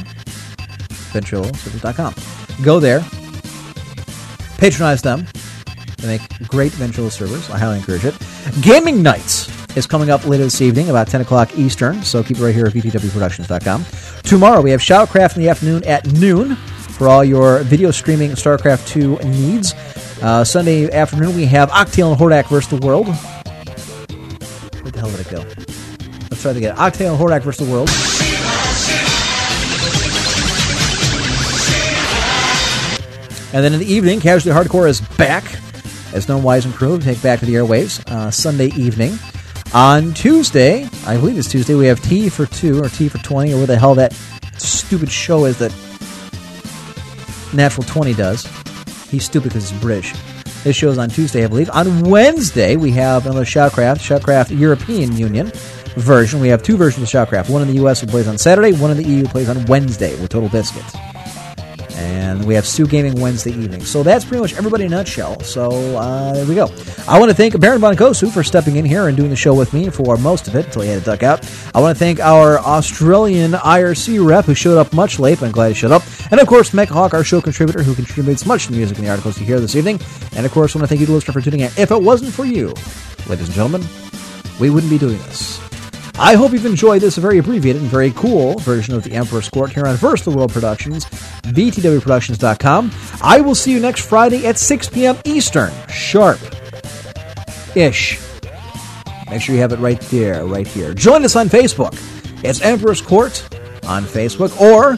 ventrilo Go there, patronize them. They make great ventrilo servers. I highly encourage it. Gaming Nights is coming up later this evening, about 10 o'clock Eastern, so keep it right here at VTWProductions.com. Tomorrow we have Shoutcraft in the afternoon at noon. for all your video streaming StarCraft 2 needs. Uh, Sunday afternoon, we have Octale and Hordak versus the World. Where the hell did it go? Let's try to get Octale and Hordak versus the World. And then in the evening, Casually Hardcore is back as known Wise and Crew take back to the airwaves uh, Sunday evening. On Tuesday, I believe it's Tuesday, we have T for 2 or T for 20 or where the hell that stupid show is that Natural 20 does. He's stupid because he's British. This show's on Tuesday, I believe. On Wednesday, we have another Shoutcraft, Shoutcraft European Union version. We have two versions of Shoutcraft. One in the US that plays on Saturday, one in the EU plays on Wednesday with Total Biscuit. And we have Sue Gaming Wednesday evening. So that's pretty much everybody in a nutshell. So uh, there we go. I want to thank Baron Von Bonkosu for stepping in here and doing the show with me for most of it until he had to duck out. I want to thank our Australian IRC rep who showed up much late, but I'm glad he showed up. And of course, Mecha Hawk, our show contributor who contributes much to the music in the articles you hear this evening. And of course, I want to thank you, the listener, for tuning in. If it wasn't for you, ladies and gentlemen, we wouldn't be doing this. I hope you've enjoyed this very abbreviated and very cool version of the Emperor's Court here on Versus the World Productions, VTWProductions.com. I will see you next Friday at 6 p.m. Eastern, sharp ish. Make sure you have it right there, right here. Join us on Facebook. It's Emperor's Court on Facebook, or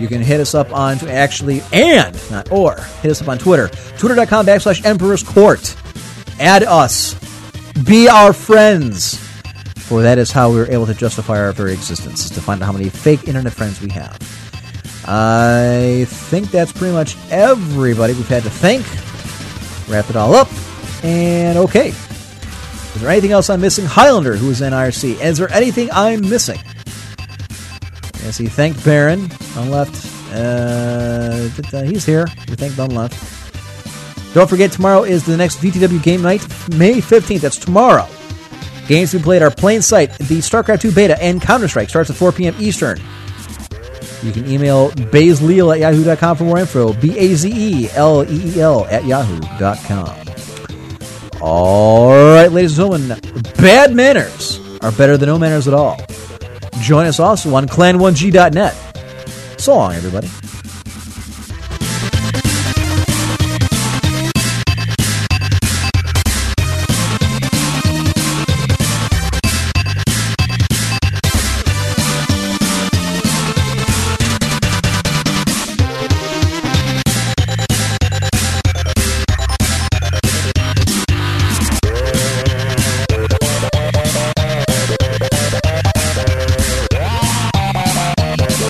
you can hit us up on, actually, and, not or, hit us up on Twitter. Twitter.com backslash Emperor's Court. Add us. Be our friends. For that is how we were able to justify our very existence, is to find out how many fake internet friends we have. I think that's pretty much everybody we've had to thank. Wrap it all up. And okay. Is there anything else I'm missing? Highlander, who is in IRC. Is there anything I'm missing? Yes, he thanked Baron on left. Uh, he's here. We thanked on left. Don't forget, tomorrow is the next VTW game night, May 15th. That's tomorrow. Games we played are Plain Sight, the StarCraft 2 beta, and Counter Strike. Starts at 4 p.m. Eastern. You can email bazeleel at yahoo.com for more info. B A Z E L E E L at yahoo.com. All right, ladies and gentlemen, bad manners are better than no manners at all. Join us also on clan1g.net. So long, everybody.